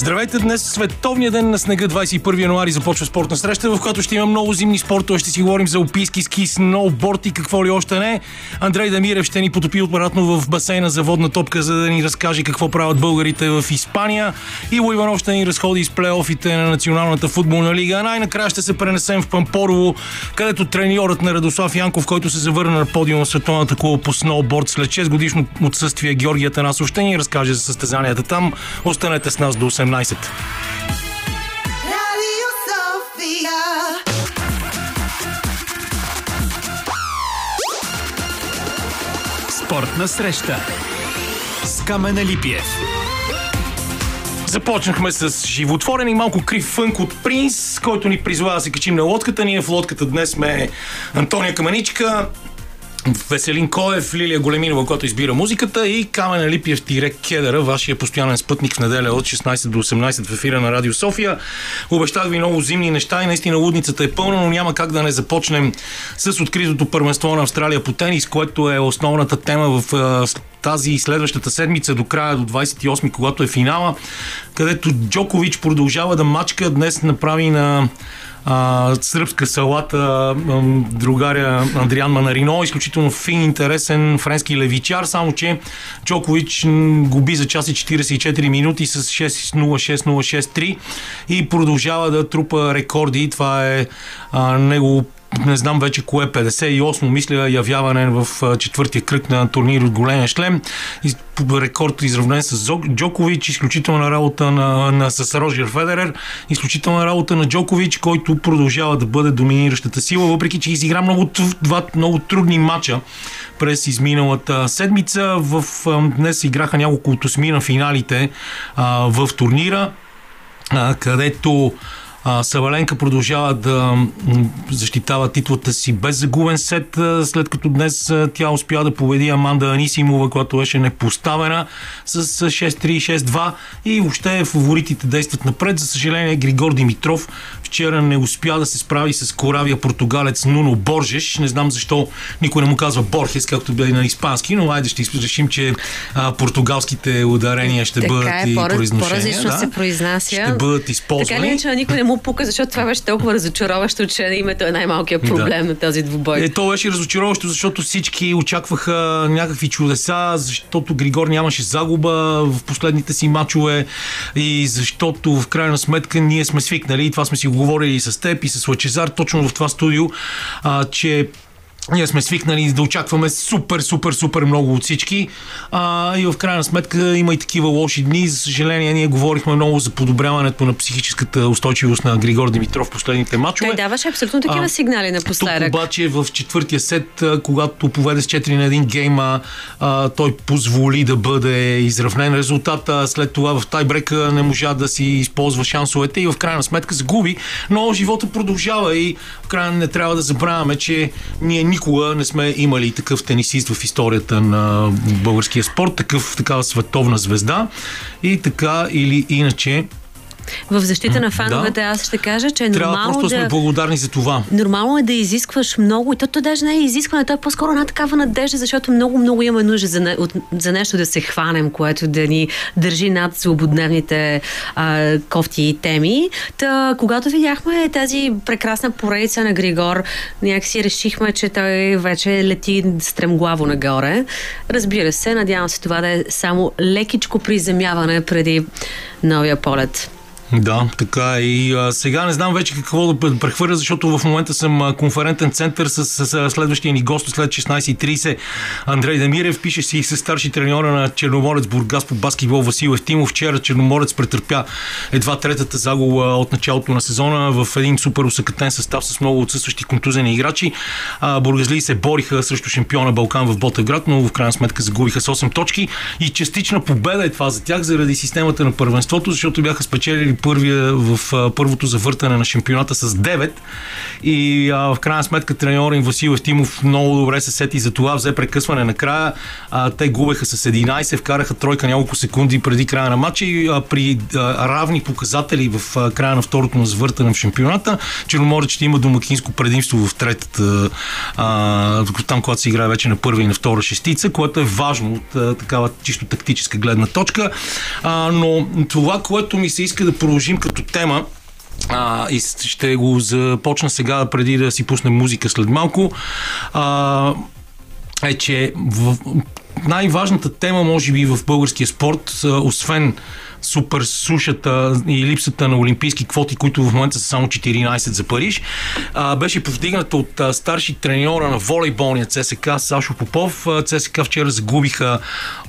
Здравейте, днес е световния ден на снега 21 януари започва спортна среща, в която ще има много зимни спортове. Ще си говорим за описки, ски, сноуборд и какво ли още не. Андрей Дамирев ще ни потопи обратно в басейна за водна топка, за да ни разкаже какво правят българите в Испания. И Иванов ще ни разходи с плейофите на Националната футболна лига. А най-накрая ще се пренесем в Пампорово, където треньорът на Радослав Янков, който се завърна на подиума на Световната клуба по сноуборд след 6 годишно отсъствие Георгия Танасов, ще ни разкаже за състезанията там. Останете с нас до 8 17. Спортна среща с Камена Липиев. Започнахме с животворен и малко крив фънк от Принс, който ни призва да се качим на лодката. Ние в лодката днес сме Антония Каменичка, Веселин Коев, Лилия Големинова, която избира музиката и Камен Липиев Тирек Кедъра, вашия постоянен спътник в неделя от 16 до 18 в ефира на Радио София. Обещах ви много зимни неща и наистина лудницата е пълна, но няма как да не започнем с откритото първенство на Австралия по тенис, което е основната тема в тази и следващата седмица до края до 28, когато е финала, където Джокович продължава да мачка. Днес направи на а, сръбска салата, другаря Андриан Манарино, изключително фин, интересен френски левичар, само че Джокович губи за час и 44 минути с 6-0-6-0-6-3 и продължава да трупа рекорди. Това е а, него не знам вече кое 58 мисля явяване в четвъртия кръг на турнир от големия шлем. Рекорд изравнен с Джокович, изключителна работа на, на, с Роджер Федерер, изключителна работа на Джокович, който продължава да бъде доминиращата сила, въпреки че изигра много, два много трудни матча през изминалата седмица. В, днес играха няколко от осми на финалите а, в турнира, а, където а, Саваленка продължава да защитава титлата си без загубен сет, след като днес тя успя да победи Аманда Анисимова, която беше непоставена с а, 6-3, 6-2 и въобще фаворитите действат напред. За съжаление Григор Димитров вчера не успя да се справи с коравия португалец Нуно Боржеш. Не знам защо никой не му казва Борхес, както бе на испански, но айде ще решим, че а, португалските ударения ще бъдат Така е, и по-раз, произношения. по-различно се произнася. Ще бъдат използвани. Така ли е, че никой не му пука, защото това беше толкова разочароващо, че името е най-малкият проблем на този двубой. Е, то беше разочароващо, защото всички очакваха някакви чудеса, защото Григор нямаше загуба в последните си матчове и защото в крайна сметка ние сме свикнали и това сме си го говорили и с теб и с Лачезар точно в това студио, а, че ние сме свикнали да очакваме супер, супер, супер много от всички. А, и в крайна сметка има и такива лоши дни. За съжаление, ние говорихме много за подобряването на психическата устойчивост на Григор Димитров в последните матчове. Той даваше абсолютно такива А, сигнали напоследък. Тук обаче в четвъртия сет, когато поведе с 4 на 1 гейма, а, той позволи да бъде изравнен резултата. След това в тайбрека не можа да си използва шансовете и в крайна сметка загуби. Но живота продължава и в крайна не трябва да забравяме, че ние никога не сме имали такъв тенисист в историята на българския спорт, такъв, такава световна звезда. И така или иначе, В защита на фановете Да. аз ще кажа, че е трябва нормално просто да сме да... благодарни за това. Нормално е да изискваш много и то, то даже не е изискване, то е по-скоро една такава надежда, защото много, много имаме нужда за, от, за нещо да се хванем, което да ни държи над злободневните а, кофти и теми. Та, когато видяхме тази прекрасна поредица на Григор, някакси решихме, че той вече лети стремглаво нагоре. Разбира се, надявам се това да е само лекичко приземяване преди новия полет. Да, така е. и а, сега не знам вече какво да прехвърля, защото в момента съм конферентен център с, с, с следващия ни гост след 16.30. Андрей Демирев пише си с старши треньора на Черноморец Бургас по баскетбол Васил Евтимов. Вчера Черноморец претърпя едва третата загуба от началото на сезона в един супер усъкътен състав с много отсъстващи контузени играчи. А, бургазли се бориха срещу шампиона Балкан в Ботевград, но в крайна сметка загубиха с 8 точки и частична победа е това за тях заради системата на първенството, защото бяха спечелили първия в а, първото завъртане на шампионата с 9 и а, в крайна сметка треньора им Васил Евтимов много добре се сети за това, взе прекъсване накрая. А, те губеха с 11, вкараха тройка няколко секунди преди края на матча и а, при а, равни показатели в а, края на второто на завъртане в шампионата, Черноморец ще има домакинско предимство в третата, а, там, когато се играе вече на първа и на втора шестица, което е важно от а, такава чисто тактическа гледна точка. А, но това, което ми се иска да продължим като тема, а, и ще го започна сега, преди да си пуснем музика след малко. А, е, че в, най-важната тема, може би, в българския спорт, освен супер сушата и липсата на олимпийски квоти, които в момента са само 14 за Париж, а, беше повдигната от а, старши треньора на волейболния ЦСК Сашо Попов. ЦСК вчера загубиха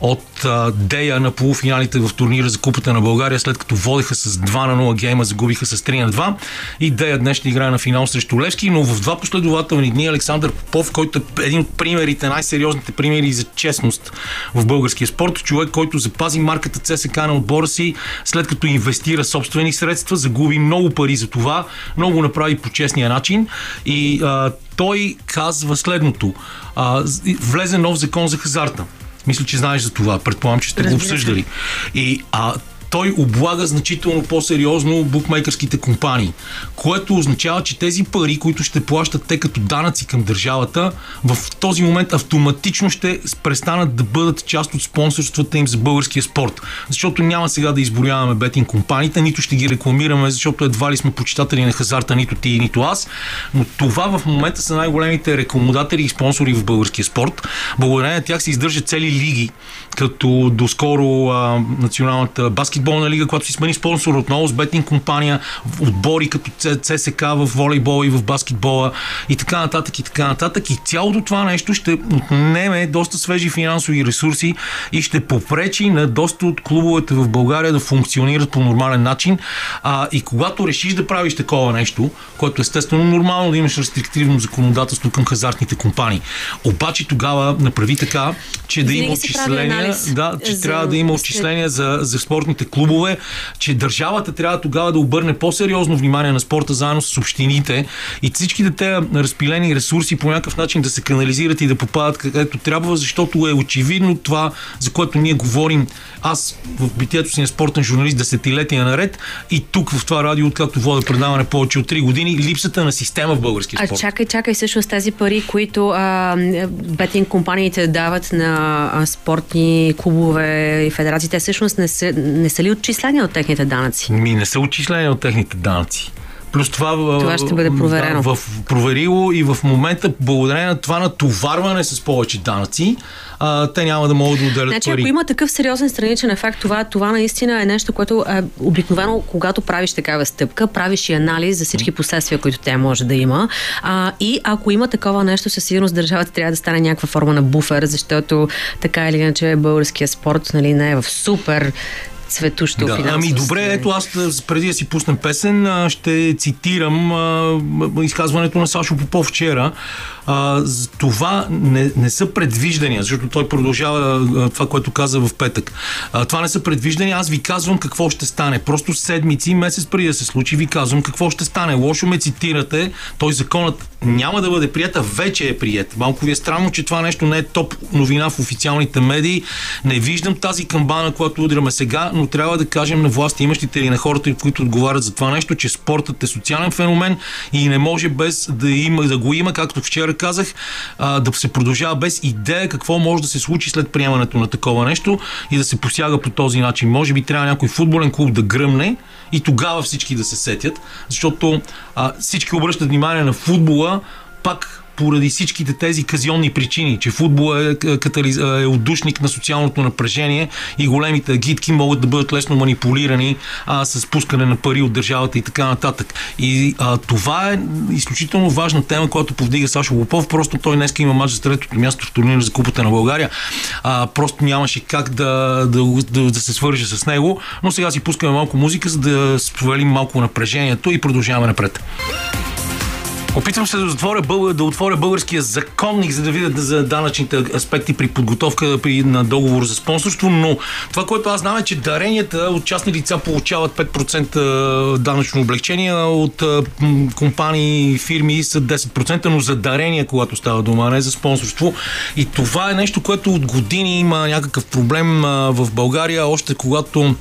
от а, Дея на полуфиналите в турнира за Купата на България, след като водеха с 2 на 0 гейма, загубиха с 3 на 2 и Дея днес ще играе на финал срещу Левски, но в два последователни дни Александър Попов, който е един от примерите, най-сериозните примери за честност в българския спорт, човек, който запази марката ЦСК на отбора си след като инвестира собствени средства, загуби много пари за това, много направи по честния начин и а, той казва следното. А, влезе нов закон за хазарта. Мисля, че знаеш за това. Предполагам, че сте го обсъждали. И а, той облага значително по-сериозно букмейкърските компании, което означава, че тези пари, които ще плащат те като данъци към държавата, в този момент автоматично ще престанат да бъдат част от спонсорствата им за българския спорт. Защото няма сега да изборяваме бетинг компаниите, нито ще ги рекламираме, защото едва ли сме почитатели на хазарта, нито ти, нито аз. Но това в момента са най-големите рекламодатели и спонсори в българския спорт. Благодарение на тях се издържат цели лиги, като доскоро а, националната баскет баскетболна лига, която си смени спонсор отново с бетинг компания, отбори като ЦСК в волейбола и в баскетбола и така нататък и така нататък. И цялото това нещо ще отнеме доста свежи финансови ресурси и ще попречи на доста от клубовете в България да функционират по нормален начин. А, и когато решиш да правиш такова нещо, което естествено нормално да имаш рестриктивно законодателство към хазартните компании. Обаче тогава направи така, че да има отчисления, да, че за... трябва да има отчисления за, за спортните клубове, че държавата трябва тогава да обърне по-сериозно внимание на спорта заедно с общините и всичките те разпилени ресурси по някакъв начин да се канализират и да попадат където трябва, защото е очевидно това, за което ние говорим аз в битието си на спортен журналист десетилетия наред и тук в това радио, откакто вода предаване повече от 3 години, липсата на система в българския спорт. А чакай, чакай, също с тези пари, които а, бетинг компаниите дават на а, спортни клубове и федерации, те всъщност не са, не са ли отчислени от техните данъци? Ми не са отчислени от техните данъци. Плюс това, това ще бъде проверено. Да, в, проверило и в момента, благодарение на това натоварване с повече данъци, а, те няма да могат да отделят значи, пари. Ако има такъв сериозен страничен ефект, това, това наистина е нещо, което е, обикновено, когато правиш такава стъпка, правиш и анализ за всички последствия, които тя може да има. А, и ако има такова нещо, със сигурност държавата трябва да стане някаква форма на буфер, защото така или иначе българския спорт нали, не е в супер цветущо да, Ами добре, ето аз преди да си пуснем песен, ще цитирам а, изказването на Сашо Попов вчера. А, това не, не са предвиждания, защото той продължава а, това, което каза в петък. А, това не са предвиждания, аз ви казвам какво ще стане. Просто седмици, месец преди да се случи, ви казвам какво ще стане. Лошо ме цитирате, той законът няма да бъде прията, вече е прият. Малко ви е странно, че това нещо не е топ новина в официалните медии. Не виждам тази камбана, която удряме сега, но трябва да кажем на власти имащите или на хората, които отговарят за това нещо, че спортът е социален феномен и не може без да, има, да го има, както вчера казах, а, да се продължава без идея какво може да се случи след приемането на такова нещо и да се посяга по този начин. Може би трябва някой футболен клуб да гръмне и тогава всички да се сетят, защото а, всички обръщат внимание на футбола, пак поради всичките тези казионни причини, че футбол е, катализ... е отдушник на социалното напрежение и големите гидки могат да бъдат лесно манипулирани а, с пускане на пари от държавата и така нататък. И а, това е изключително важна тема, която повдига Сашо Лопов. Просто той днес има мач за третото място в турнира за Купата на България. А, просто нямаше как да, да, да, да се свърже с него. Но сега си пускаме малко музика, за да свалим малко напрежението и продължаваме напред. Опитвам се да отворя, бъл... да отворя българския законник, за да видя за данъчните аспекти при подготовка при... на договор за спонсорство, но това, което аз знам е, че даренията от частни лица получават 5% данъчно облегчение, от компании фирми са 10%, но за дарения, когато става дума, не за спонсорство. И това е нещо, което от години има някакъв проблем в България, още когато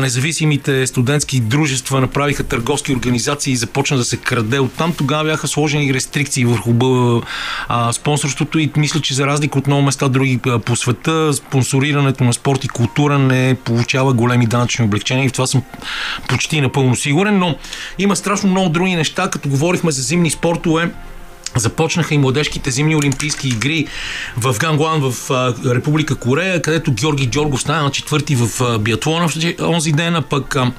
независимите студентски дружества направиха търговски организации и започна да се краде оттам, тогава бяха сложени рестрикции върху а, спонсорството и мисля, че за разлика от много места други по света, спонсорирането на спорт и култура не получава големи данъчни облегчения и в това съм почти напълно сигурен, но има страшно много други неща, като говорихме за зимни спортове, Започнаха и младежките зимни олимпийски игри в Гангуан в а, Република Корея, където Георги Джоргов стана на четвърти в а, биатлона в онзи ден, а пък а,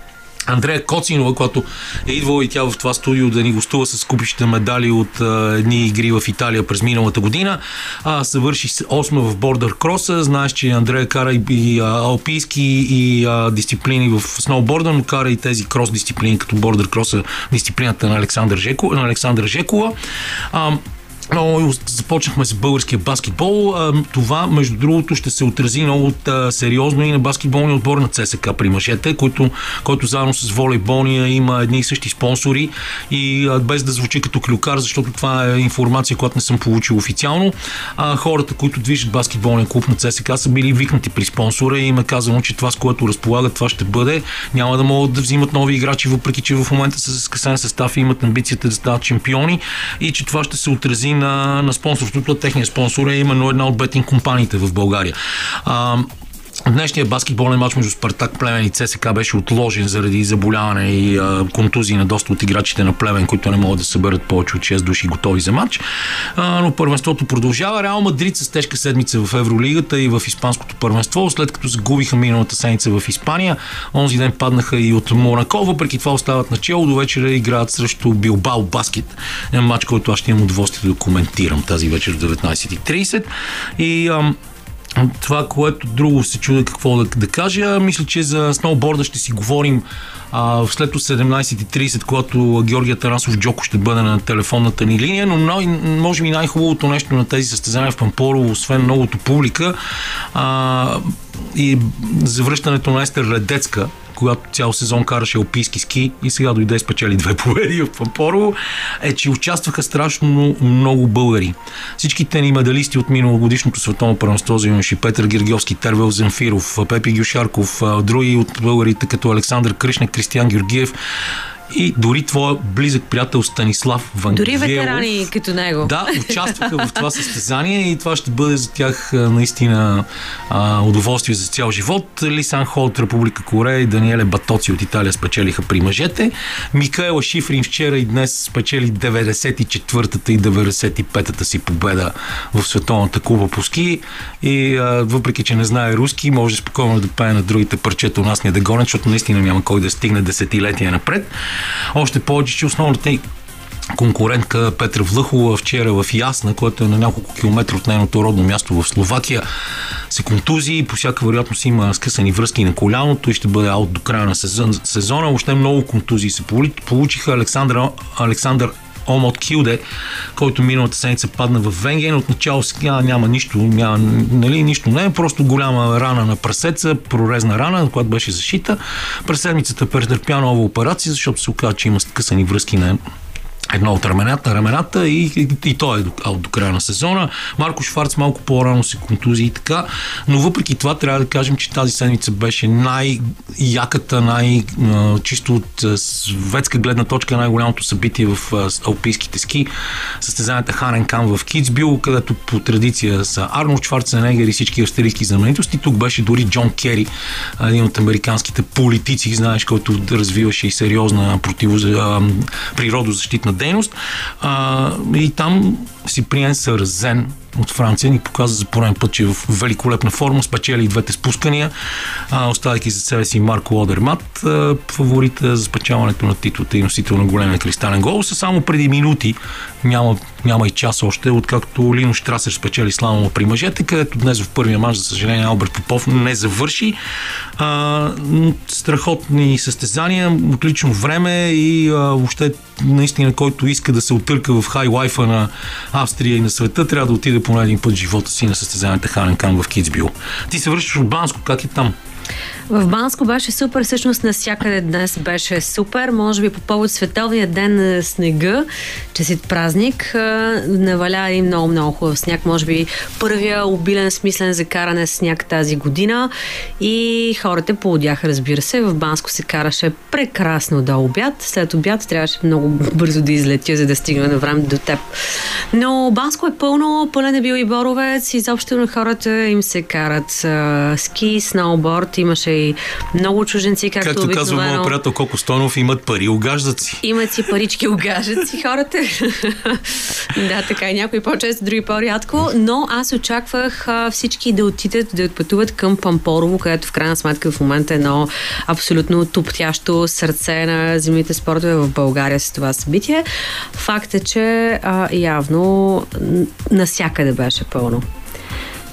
Андрея Коцинова, която е идвала и тя в това студио да ни гостува с купищите медали от а, едни игри в Италия през миналата година. А, съвърши осма в бордър кроса. Знаеш, че Андрея кара и, и а, алпийски и а, дисциплини в сноуборда, но кара и тези крос дисциплини, като бордър кроса, дисциплината на Александър, Жеко, на Александър Жекова. А, но започнахме с българския баскетбол. Това, между другото, ще се отрази много сериозно и на баскетболния отбор на ЦСК при мъжете, който, който заедно с волейболния има едни и същи спонсори и без да звучи като клюкар, защото това е информация, която не съм получил официално. А, хората, които движат баскетболния клуб на ЦСК са били викнати при спонсора и им е казано, че това, с което разполагат, това ще бъде. Няма да могат да взимат нови играчи, въпреки че в момента са с скъсен състав и имат амбицията да стават шампиони и че това ще се отрази на, на спонсорството. Техният спонсор е именно една от бетинг компаниите в България. А, Днешният баскетболен матч между Спартак Племен и ЦСК беше отложен заради заболяване и а, контузии на доста от играчите на Племен, които не могат да съберат повече от 6 души готови за матч. А, но първенството продължава. Реал Мадрид с тежка седмица в Евролигата и в Испанското първенство, след като загубиха миналата седмица в Испания. Онзи ден паднаха и от Монако, въпреки това остават начало. До вечера играят срещу Билбао Баскет. Е матч, който аз ще имам удоволствие да коментирам тази вечер в 19.30. И ам, това, което друго се чуда какво да, да кажа, мисля, че за сноуборда ще си говорим а, след 17.30, когато Георгия Тарасов Джоко ще бъде на телефонната ни линия, но най- може би най-хубавото нещо на тези състезания в Пампорово, освен многото публика а, и завръщането на Естер Редецка, когато цял сезон караше алпийски ски и сега дойде спечели две победи в Пампорово, е, че участваха страшно много българи. Всичките ни медалисти от миналогодишното световно първенство, имаше Петър Гергиовски, Тервел Земфиров, Пепи Гюшарков, други от българите като Александър Кришнек, Кристиян Георгиев, и дори твоя близък приятел Станислав Вангелов. Дори ветерани като него. Да, участваха в това състезание и това ще бъде за тях наистина а, удоволствие за цял живот. Лисан Хол от Република Корея и Даниеле Батоци от Италия спечелиха при мъжете. Микаела Шифрин вчера и днес спечели 94-та и 95-та си победа в Световната куба по ски и а, въпреки, че не знае руски, може спокойно да пее на другите парчета у нас не да гонят, защото наистина няма кой да стигне десетилетия напред. Още повече, че основната конкурентка Петра Влъхова вчера в Ясна, което е на няколко километра от нейното родно място в Словакия, се контузи и по всяка вероятност има скъсани връзки на коляното и ще бъде аут до края на сезон, сезона. Още много контузии се получиха. Александър, Александър Омот Килде, който миналата седмица падна в Венген. Отначало сега няма нищо, няма, нали, нищо не е, просто голяма рана на прасеца, прорезна рана, която беше защита. През седмицата претърпя нова операция, защото се оказа, че има скъсани връзки на едно от рамената, рамената и, и, и той е до, до края на сезона. Марко Шварц малко по-рано се контузи и така, но въпреки това трябва да кажем, че тази седмица беше най-яката, най-чисто от светска гледна точка най-голямото събитие в алпийските ски. Състезанията Ханен Кам в Китсбил, където по традиция са Арнолд Шварценегер и всички австралийски знаменитости. Тук беше дори Джон Кери, един от американските политици, знаеш, който развиваше и сериозна противо, природозащитна дейност. А, и там Сиприен Саразен от Франция ни показа за пореден път, че е в великолепна форма, спечели и двете спускания, а, оставайки за себе си Марко Одермат, фаворита за спечаването на титлата и носител на големия кристален гол. Са само преди минути, няма, няма и час още, откакто Лино Штрасер спечели славно при мъжете, където днес в първия мач, за съжаление, Алберт Попов не завърши. А, страхотни състезания, отлично време и а, въобще наистина, който иска да се отърка в хай лайфа на Австрия и на света, трябва да отиде поне един път живота си на състезанията Харен Кан в Китсбил. Ти се връщаш от Банско, как е там? В Банско беше супер, всъщност навсякъде днес беше супер. Може би по повод Световния ден на снега, честит празник, наваля и много, много хубав сняг. Може би първия обилен, смислен за каране сняг тази година. И хората поудяха, разбира се. В Банско се караше прекрасно до обяд. След обяд трябваше много бързо да излетя, за да стигна на време до теб. Но Банско е пълно, пълен е бил и Боровец. Изобщо на хората им се карат ски, сноуборд. Имаше и много чуженци, както, Както казва моят приятел Коко Стонов, имат пари, огаждат си. Имат си парички, огажат си хората. да, така и някои по-често, други по-рядко. Но аз очаквах а, всички да отидат, да отпътуват към Пампорово, където в крайна сметка в момента е едно абсолютно топтящо сърце на земните спортове в България с това събитие. Факт е, че а, явно насякъде беше пълно.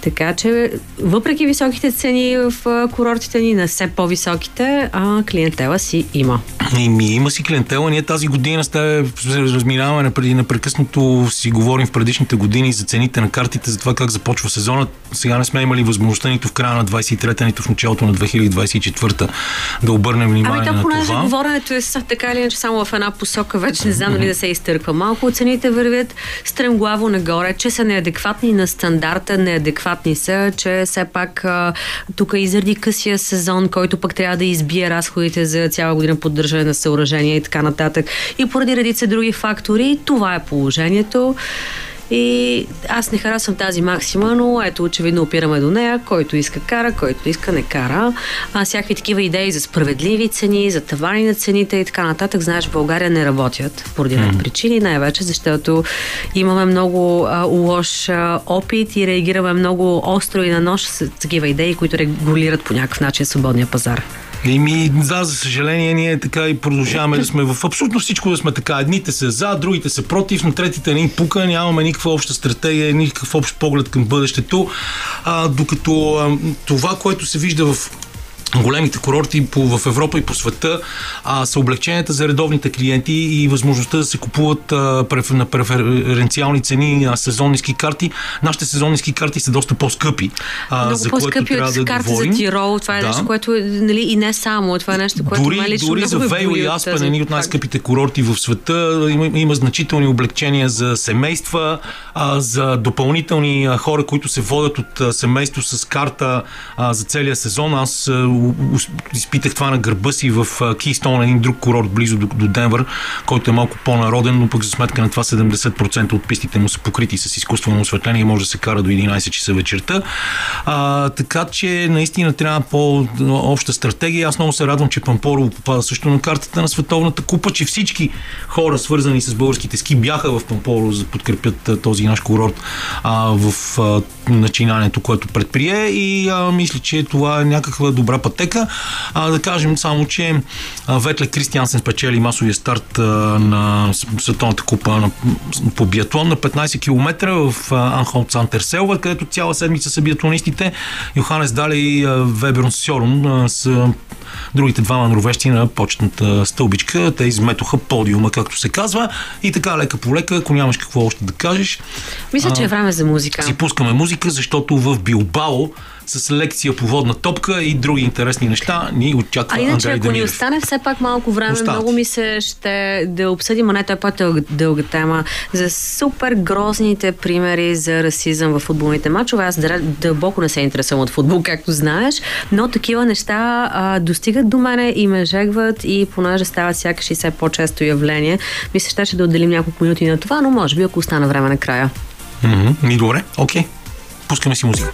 Така че, въпреки високите цени в курортите ни, на все по-високите, а клиентела си има. И ми има си клиентела. Ние тази година сте разминаваме напреди непрекъснато си говорим в предишните години за цените на картите, за това как започва сезона. Сега не сме имали възможността нито в края на 23-та, нито в началото на 2024-та да обърнем внимание ами, на понеже това. говоренето е така или иначе само в една посока, вече не знам дали да се изтърква. Малко цените вървят стремглаво нагоре, че са неадекватни на стандарта, неадекватни са, че все пак тук и заради късия сезон, който пък трябва да избие разходите за цяла година поддържане на съоръжения и така нататък. И поради редица други фактори, това е положението. И аз не харесвам тази максима, но ето очевидно опираме до нея. Който иска кара, който иска не кара. А всякакви такива идеи за справедливи цени, за тавани на цените и така нататък, знаеш, в България не работят поради mm. причини, най-вече защото имаме много а, лош а, опит и реагираме много остро и на нож с такива идеи, които регулират по някакъв начин свободния пазар. Еми, да, за съжаление, ние така и продължаваме да сме в абсолютно всичко да сме така. Едните са за, другите са против, но третите не им пука, нямаме никаква обща стратегия, никакъв общ поглед към бъдещето. А, докато а, това, което се вижда в големите курорти по, в Европа и по света а, са облегченията за редовните клиенти и възможността да се купуват а, преф, на преференциални цени на сезонни ски карти. Нашите сезонни ски карти са доста по-скъпи. А, Много за по-скъпи от да карта говорим. за Тирол. Това е Да. нещо, което нали, и не само. Това е нещо, което Дори, ме лично дори за Вейл и Аспен, едни от най-скъпите курорти в света, има, има значителни облегчения за семейства, а, за допълнителни а, хора, които се водят от а, семейство с карта а, за целия сезон. Аз а, изпитах това на гърба си в Кейстон, един друг курорт близо до, до Денвър, който е малко по-народен, но пък за сметка на това 70% от пистите му са покрити с изкуствено осветление и може да се кара до 11 часа вечерта. А, така че наистина трябва по-обща стратегия. Аз много се радвам, че Пампорово попада също на картата на Световната купа, че всички хора, свързани с българските ски, бяха в Пампорово за да подкрепят този наш курорт а, в а, начинанието, което предприе и а, мисля, че това е някаква добра пътека. А, да кажем само, че Ветле Кристиансен спечели масовия старт на Световната купа на, по биатлон на 15 км в а, Анхолт Сантерселва, където цяла седмица са биатлонистите. Йоханес Дали и Веберн Сьорун са другите двама норвежци на почетната стълбичка. Те изметоха подиума, както се казва. И така, лека по лека, ако нямаш какво още да кажеш, Мисля, че е време за музика. си пускаме музика, защото в Билбао с лекция по водна топка и други интересни неща ни очаква А иначе, Андрей ако ни Дамирев. остане все пак малко време, Остават. много ми се ще да обсъдим, а не той е по-дълга дълга тема, за супер грозните примери за расизъм в футболните матчове. Аз дълбоко не се интересувам от футбол, както знаеш, но такива неща а, достигат до мене и ме жегват и понеже стават сякаш и все по-често явление, ми се щеше да отделим няколко минути на това, но може би ако остана време накрая. Ми добре, окей. Пускаме си музика.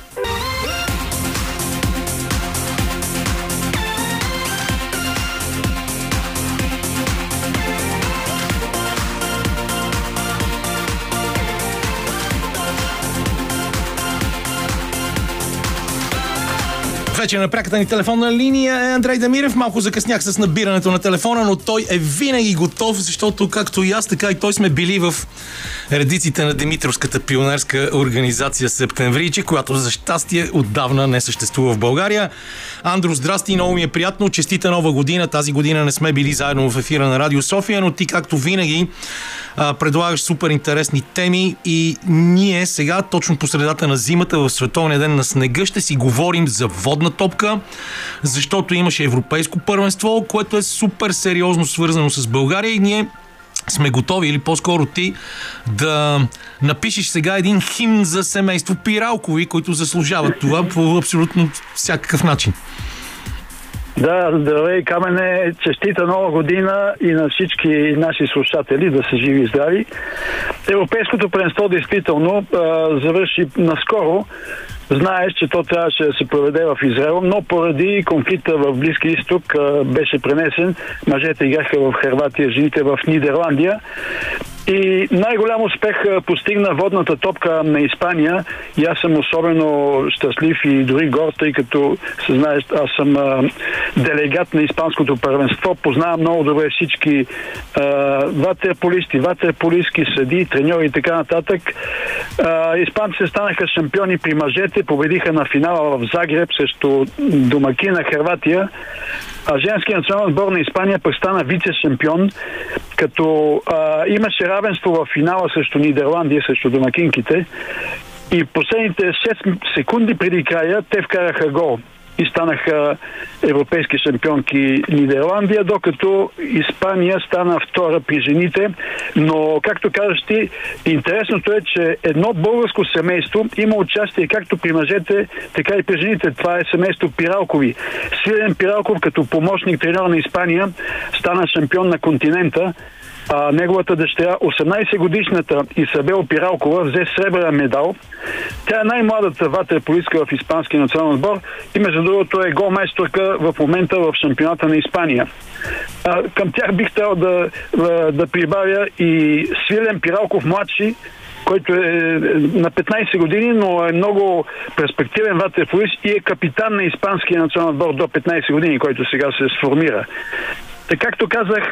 Вече на пряката ни телефонна линия е Андрей Демирев. Малко закъснях с набирането на телефона, но той е винаги готов, защото както и аз, така и той сме били в редиците на Димитровската пионерска организация Септемвричи, която за щастие отдавна не съществува в България. Андро, здрасти, много ми е приятно. Честита нова година. Тази година не сме били заедно в ефира на Радио София, но ти както винаги предлагаш супер интересни теми и ние сега, точно по средата на зимата, в Световния ден на снега, ще си говорим за водна топка, защото имаше европейско първенство, което е супер сериозно свързано с България и ние сме готови, или по-скоро ти, да напишеш сега един химн за семейство Пиралкови, които заслужават това по абсолютно всякакъв начин. Да, здравей, Камене, честита нова година и на всички наши слушатели да са живи и здрави. Европейското пренство действително а, завърши наскоро. Знаеш, че то трябваше да се проведе в Израел, но поради конфликта в Близки изток беше пренесен. Мъжете играха в Харватия, жените в Нидерландия. И най-голям успех постигна водната топка на Испания и аз съм особено щастлив и дори горд, тъй като се знаеш, аз съм а, делегат на Испанското първенство, познавам много добре всички а, ватерполисти, ватерполистки съди, треньори и така нататък. А, испанците станаха шампиони при мъжете, победиха на финала в Загреб срещу домакина Харватия. А женският национален отбор на Испания пък стана вице-шампион, като а, имаше равенство в финала срещу Нидерландия, срещу домакинките. И последните 6 секунди преди края те вкараха гол и станаха европейски шампионки Нидерландия, докато Испания стана втора при жените. Но, както казаш ти, интересното е, че едно българско семейство има участие както при мъжете, така и при жените. Това е семейство Пиралкови. Свилен Пиралков като помощник тренер на Испания стана шампион на континента а, неговата дъщеря, 18 годишната Исабел Пиралкова, взе сребърен медал. Тя е най-младата ватерполистка в Испанския национален отбор и между другото е голмайсторка в момента в шампионата на Испания. А, към тях бих трябвало да, да, да прибавя и Свилен Пиралков младши, който е на 15 години, но е много перспективен ватерполист и е капитан на Испанския национален отбор до 15 години, който сега се сформира. Така както казах,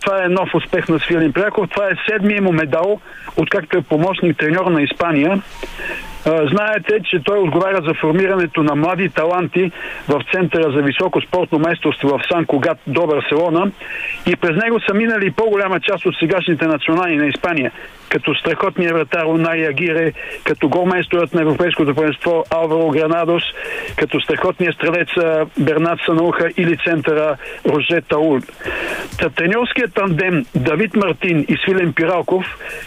това е нов успех на Свилин Пряков. Това е седмият му медал, откакто е помощник треньор на Испания. Знаете, че той отговаря за формирането на млади таланти в Центъра за високо спортно майсторство в Сан Когат до Барселона и през него са минали по-голяма част от сегашните национални на Испания, като страхотния вратар Унай Агире, като голмайсторът на Европейското първенство Алваро Гранадос, като страхотния стрелец Бернат Сануха или центъра Роже Таул. Та треньорският тандем Давид Мартин и Свилен Пиралков,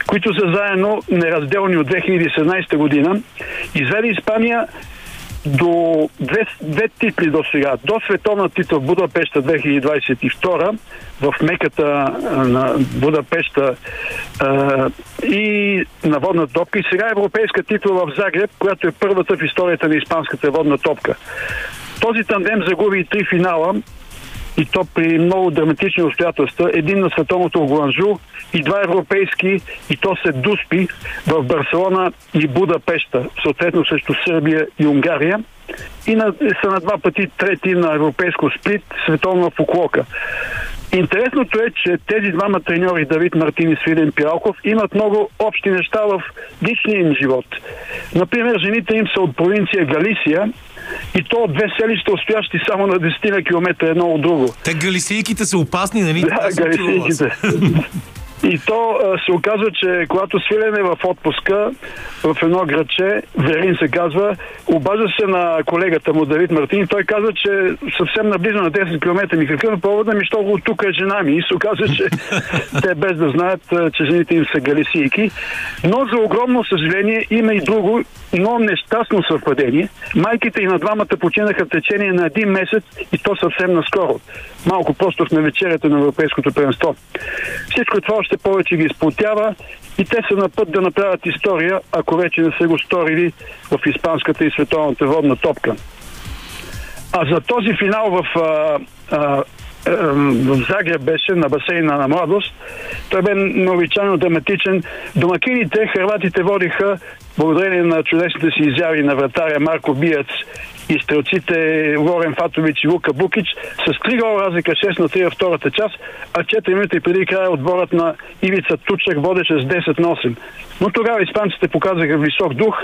които са заедно неразделни от 2017 година, изведе Испания до две, две титли до сега. До световна титла в Будапешта 2022 в меката на Будапешта а, и на водна топка и сега европейска титла в Загреб, която е първата в историята на испанската водна топка. Този тандем загуби и три финала и то при много драматични обстоятелства. Един на световното Гуанжу и два европейски, и то се Дуспи в Барселона и Будапешта, съответно срещу Сърбия и Унгария. И на, са на два пъти трети на европейско сплит, световна фуклока. Интересното е, че тези двама треньори, Давид Мартин и Свилен Пиралков, имат много общи неща в личния им живот. Например, жените им са от провинция Галисия, и то две селища, стоящи само на 10 на километра едно от друго. Те галисийките са опасни, нали? Да, галисийките. И то а, се оказва, че когато Свилен е в отпуска в едно градче, Верин се казва, обажда се на колегата му Давид Мартин и той казва, че съвсем наблизо на 10 км ми какъв е повода ми, що го тук е жена ми. И се оказва, че те без да знаят, че жените им са галисийки. Но за огромно съжаление има и друго, но нещастно съвпадение. Майките и на двамата починаха в течение на един месец и то съвсем наскоро. Малко просто в навечерието на Европейското първенство. Всичко това още повече ги сплотява и те са на път да направят история, ако вече не са го сторили в испанската и световната водна топка. А за този финал в а, а, в Загреб беше на басейна на младост. Той бе необичайно драматичен. Домакините, хрватите водиха благодарение на чудесните си изяви на вратаря Марко Биец и стрелците Лорен Фатович и Лука Букич с 3 гола разлика 6 на 3 във втората част, а 4 минути преди края отборът на Ивица Тучак водеше с 10 на 8. Но тогава испанците показаха висок дух,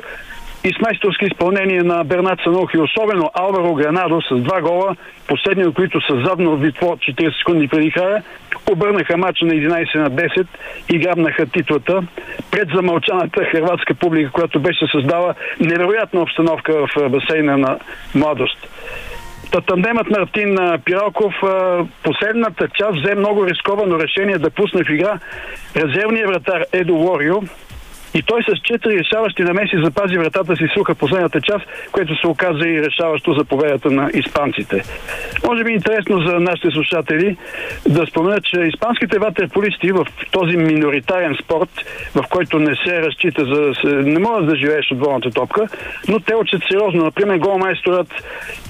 и с майсторски изпълнение на Бернат Санух и особено Алваро Гранадо с два гола, последни от които са задно витво 40 секунди преди края, обърнаха мача на 11 на 10 и грабнаха титлата пред замълчаната хрватска публика, която беше създала невероятна обстановка в басейна на младост. Та тандемът Мартин Пиралков последната част взе много рисковано решение да пусне в игра резервния вратар Едо Лорио, и той с четири решаващи намеси запази вратата си суха последната част, което се оказа и решаващо за победата на испанците. Може би интересно за нашите слушатели да споменат, че испанските ватерполисти в този миноритарен спорт, в който не се разчита за да не могат да живееш от волната топка, но те учат сериозно. Например, голмайсторът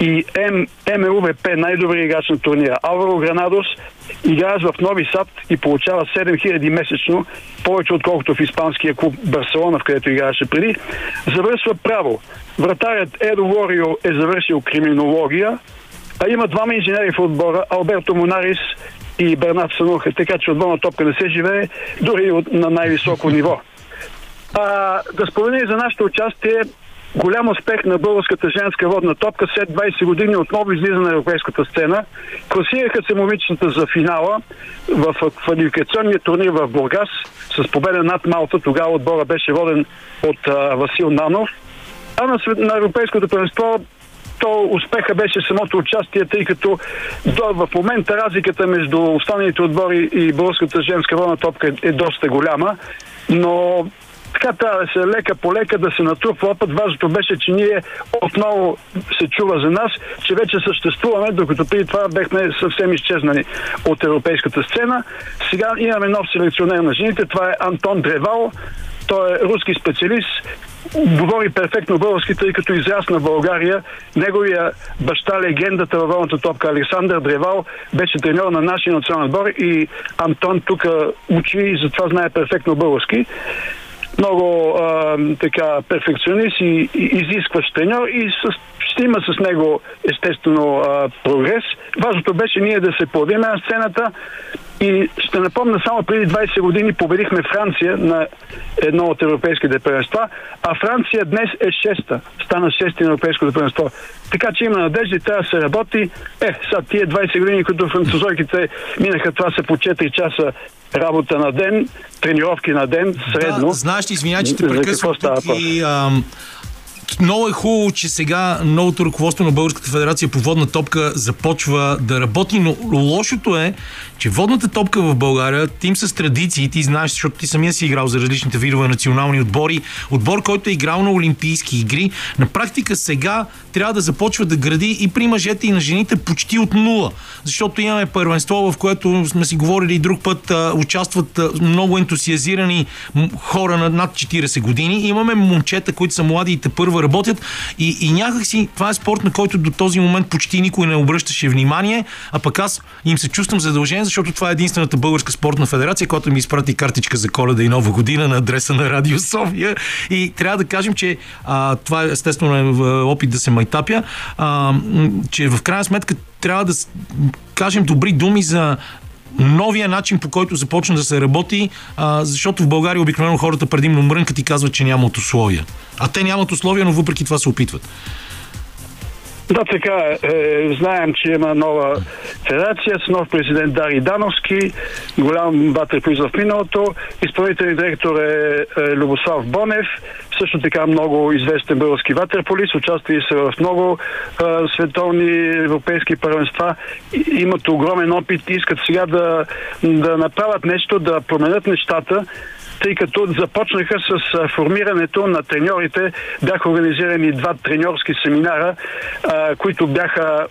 и МЛВП, най-добрият играч на турнира, Алваро Гранадос, играеш в Нови Сад и получава 7000 месечно, повече отколкото в испанския клуб Барселона, в където играеше преди, завършва право. Вратарят Едо Лорио е завършил криминология, а има двама инженери в отбора, Алберто Монарис и Бернат Сануха, така че отборна топка не се живее дори на най-високо ниво. А, да спомена и за нашето участие голям успех на българската женска водна топка. След 20 години отново излиза на европейската сцена. Класираха се момичетата за финала в квалификационния турнир в Бургас с победа над Малта. Тогава отбора беше воден от а, Васил Нанов. А на, на европейското първенство то успеха беше самото участие, тъй като до, в момента разликата между останалите отбори и българската женска водна топка е, доста голяма, но така трябва да се лека по лека да се натрупва опит. Важното беше, че ние отново се чува за нас, че вече съществуваме, докато преди това бехме съвсем изчезнали от европейската сцена. Сега имаме нов селекционер на жените. Това е Антон Древал. Той е руски специалист, говори перфектно български, тъй като израсна България. Неговия баща, легендата във волната топка Александър Древал, беше треньор на нашия национален отбор и Антон тук учи и затова знае перфектно български много а, така перфекционист и, и изискващ треньор и с, ще има с него естествено а, прогрес. Важното беше ние да се появим на сцената и ще напомня само преди 20 години победихме Франция на едно от европейските първенства, а Франция днес е шеста. Стана шести на европейското първенство. Така че има надежди, трябва да се работи. Е, сега тия 20 години, които французойките минаха, това са по 4 часа работа на ден, тренировки на ден, средно. Да, знаеш, извинявай, че те прекъсвам и... Ам много е хубаво, че сега новото ръководство на Българската федерация по водна топка започва да работи, но лошото е, че водната топка в България, тим с традиции, ти знаеш, защото ти самия си играл за различните видове национални отбори, отбор, който е играл на Олимпийски игри, на практика сега трябва да започва да гради и при мъжете и на жените почти от нула. Защото имаме първенство, в което сме си говорили и друг път, участват много ентусиазирани хора на над 40 години. Имаме момчета, които са млади и те първа работят. И, и някакси това е спорт, на който до този момент почти никой не обръщаше внимание, а пък аз им се чувствам задължен, защото това е единствената българска спортна федерация, която ми изпрати картичка за коледа и нова година на адреса на Радио София. И трябва да кажем, че а, това е естествено е опит да се майтапя, а, че в крайна сметка трябва да кажем добри думи за новия начин по който започна да се работи, а, защото в България обикновено хората предимно мрънкат и казват, че нямат условия. А те нямат условия, но въпреки това се опитват. Да, така е. е. Знаем, че има нова федерация с нов президент Дари Дановски, голям ватерполист в миналото. Изпълнителен директор е, е Любослав Бонев, също така много известен български ватерполист, участвали са в много е, световни европейски първенства, имат огромен опит искат сега да, да направят нещо, да променят нещата, тъй като започнаха с формирането на треньорите. Бяха организирани два треньорски семинара, които бяха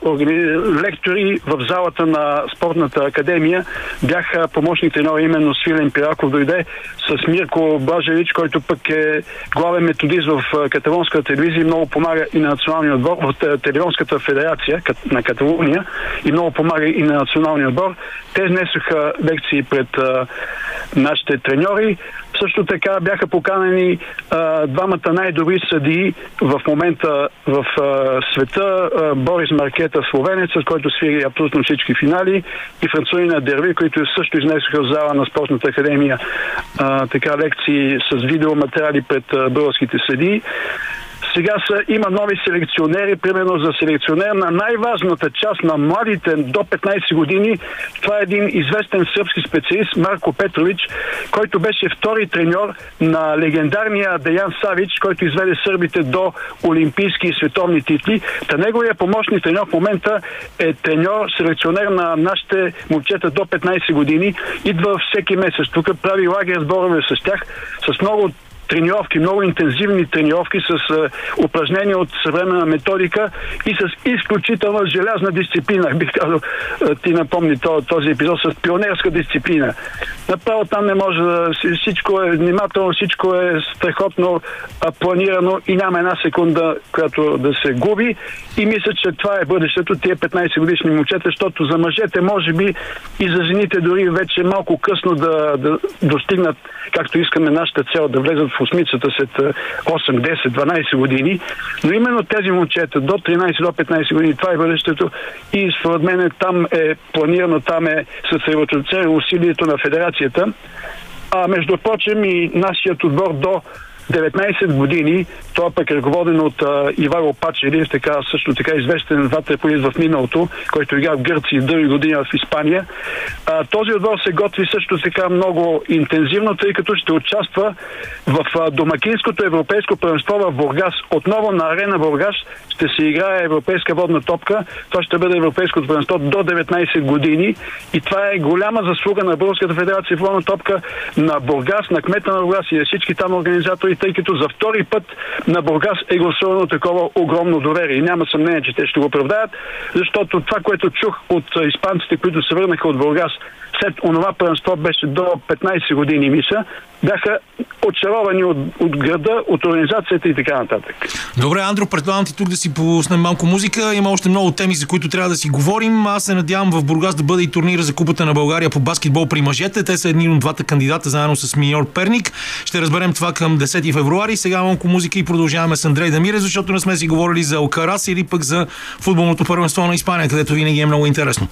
лектори в залата на спортната академия. Бяха помощни треньори, именно Свилен Пираков дойде с Мирко Бажевич, който пък е главен методист в каталонската телевизия и много помага и на националния отбор, в Телевизионската федерация на Каталуния и много помага и на националния отбор. Те изнесоха лекции пред нашите треньори. Също така бяха поканени а, двамата най-добри съдии в момента в а, света. А, Борис Маркета, словенец, с който свири абсолютно всички финали, и Француина Дерви, които също изнесоха в зала на Спортната академия а, така лекции с видеоматериали пред българските съдии. Сега са, има нови селекционери, примерно за селекционер на най-важната част на младите до 15 години. Това е един известен сръбски специалист Марко Петрович, който беше втори треньор на легендарния Деян Савич, който изведе сърбите до олимпийски и световни титли. Та неговия помощник треньор в момента е треньор, селекционер на нашите момчета до 15 години. Идва всеки месец. Тук прави лагер сборове с тях, с много тренировки, много интензивни тренировки с е, упражнения от съвременна методика и с изключително желязна дисциплина. Бих казал, е, ти напомни този епизод с пионерска дисциплина. Направо там не може да... Всичко е внимателно, всичко е страхотно планирано и няма една секунда, която да се губи. И мисля, че това е бъдещето, тия 15 годишни момчета, защото за мъжете, може би, и за жените дори вече малко късно да, да достигнат, както искаме нашата цел, да влезат в осмицата след 8, 10, 12 години. Но именно тези момчета до 13, до 15 години, това е бъдещето и според мен там е планирано, там е съсредоточено усилието на федерацията. А между прочим и нашият отбор до 19 години, това пък е ръководен от а, Иваро Пачери, така, също така известен ватреполист в миналото, който игра в Гърция дълги години в Испания. А, този отбор се готви също така много интензивно, тъй като ще участва в а, домакинското европейско първенство в Бургас. Отново на арена Бургас ще се играе европейска водна топка. Това ще бъде европейското първенство до 19 години и това е голяма заслуга на Българската федерация в водна топка, на Бургас, на кмета на Бургас и на всички там организатори, тъй като за втори път на Бургас е гласувано такова огромно доверие. И няма съмнение, че те ще го оправдаят, защото това, което чух от испанците, които се върнаха от Бургас след онова първенство беше до 15 години, мисля, бяха очаровани от, от града, от организацията и така нататък. Добре, Андро, предлагам ти тук да си пуснем малко музика. Има още много теми, за които трябва да си говорим. Аз се надявам в Бургас да бъде и турнира за Купата на България по баскетбол при мъжете. Те са едни от двата кандидата, заедно с Миньор Перник. Ще разберем това към 10 февруари. Сега малко музика и продължаваме с Андрей Дамире, защото не сме си говорили за Окарас или пък за футболното първенство на Испания, където винаги е много интересно.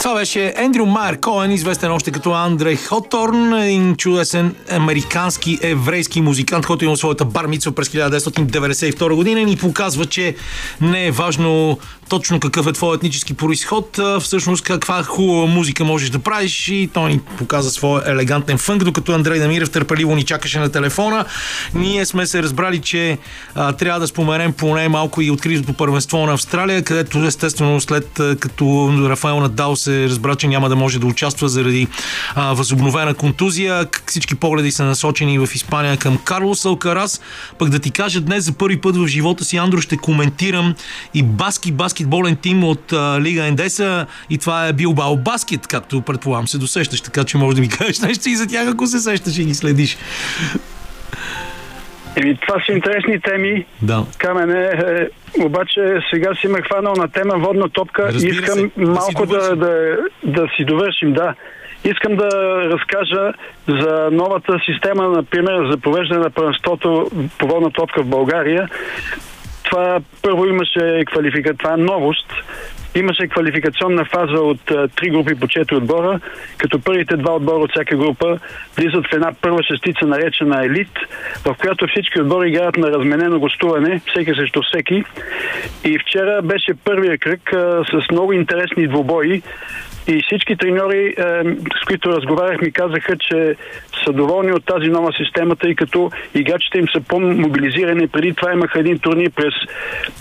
Това беше Ендрю Майер Коен, известен още като Андрей Хоторн, един чудесен американски еврейски музикант, който има своята бармица през 1992 година и ни показва, че не е важно точно какъв е твой етнически происход, всъщност каква хубава музика можеш да правиш и той ни показа своя елегантен фънк, докато Андрей Дамирев търпеливо ни чакаше на телефона. Ние сме се разбрали, че а, трябва да споменем поне малко и откритото първенство на Австралия, където естествено след като Рафаел Надал се разбра, че няма да може да участва заради а, възобновена контузия, всички погледи са насочени в Испания към Карлос Алкарас. Пък да ти кажа днес за първи път в живота си, Андро, ще коментирам и баски, баски баскетболен тим от а, Лига Ендеса и това е Билбао Баскет, както предполагам се досещаш, така че може да ми кажеш нещо и за тях, ако се сещаш и ги следиш. Еми, това са интересни теми. Да. Камене, е, обаче сега си ме хванал на тема водна топка. Разбира Искам се, малко да си да, да, да си довършим, да. Искам да разкажа за новата система, например, за провеждане на първенството по водна топка в България това първо имаше квалифика, това е новост. Имаше квалификационна фаза от три групи по четири отбора, като първите два отбора от всяка група влизат в една първа шестица, наречена елит, в която всички отбори играят на разменено гостуване, всеки срещу всеки. И вчера беше първия кръг а, с много интересни двубои. И всички треньори, е, с които разговарях, ми казаха, че са доволни от тази нова система, тъй като играчите им са по-мобилизирани. Преди това имаха един турнир през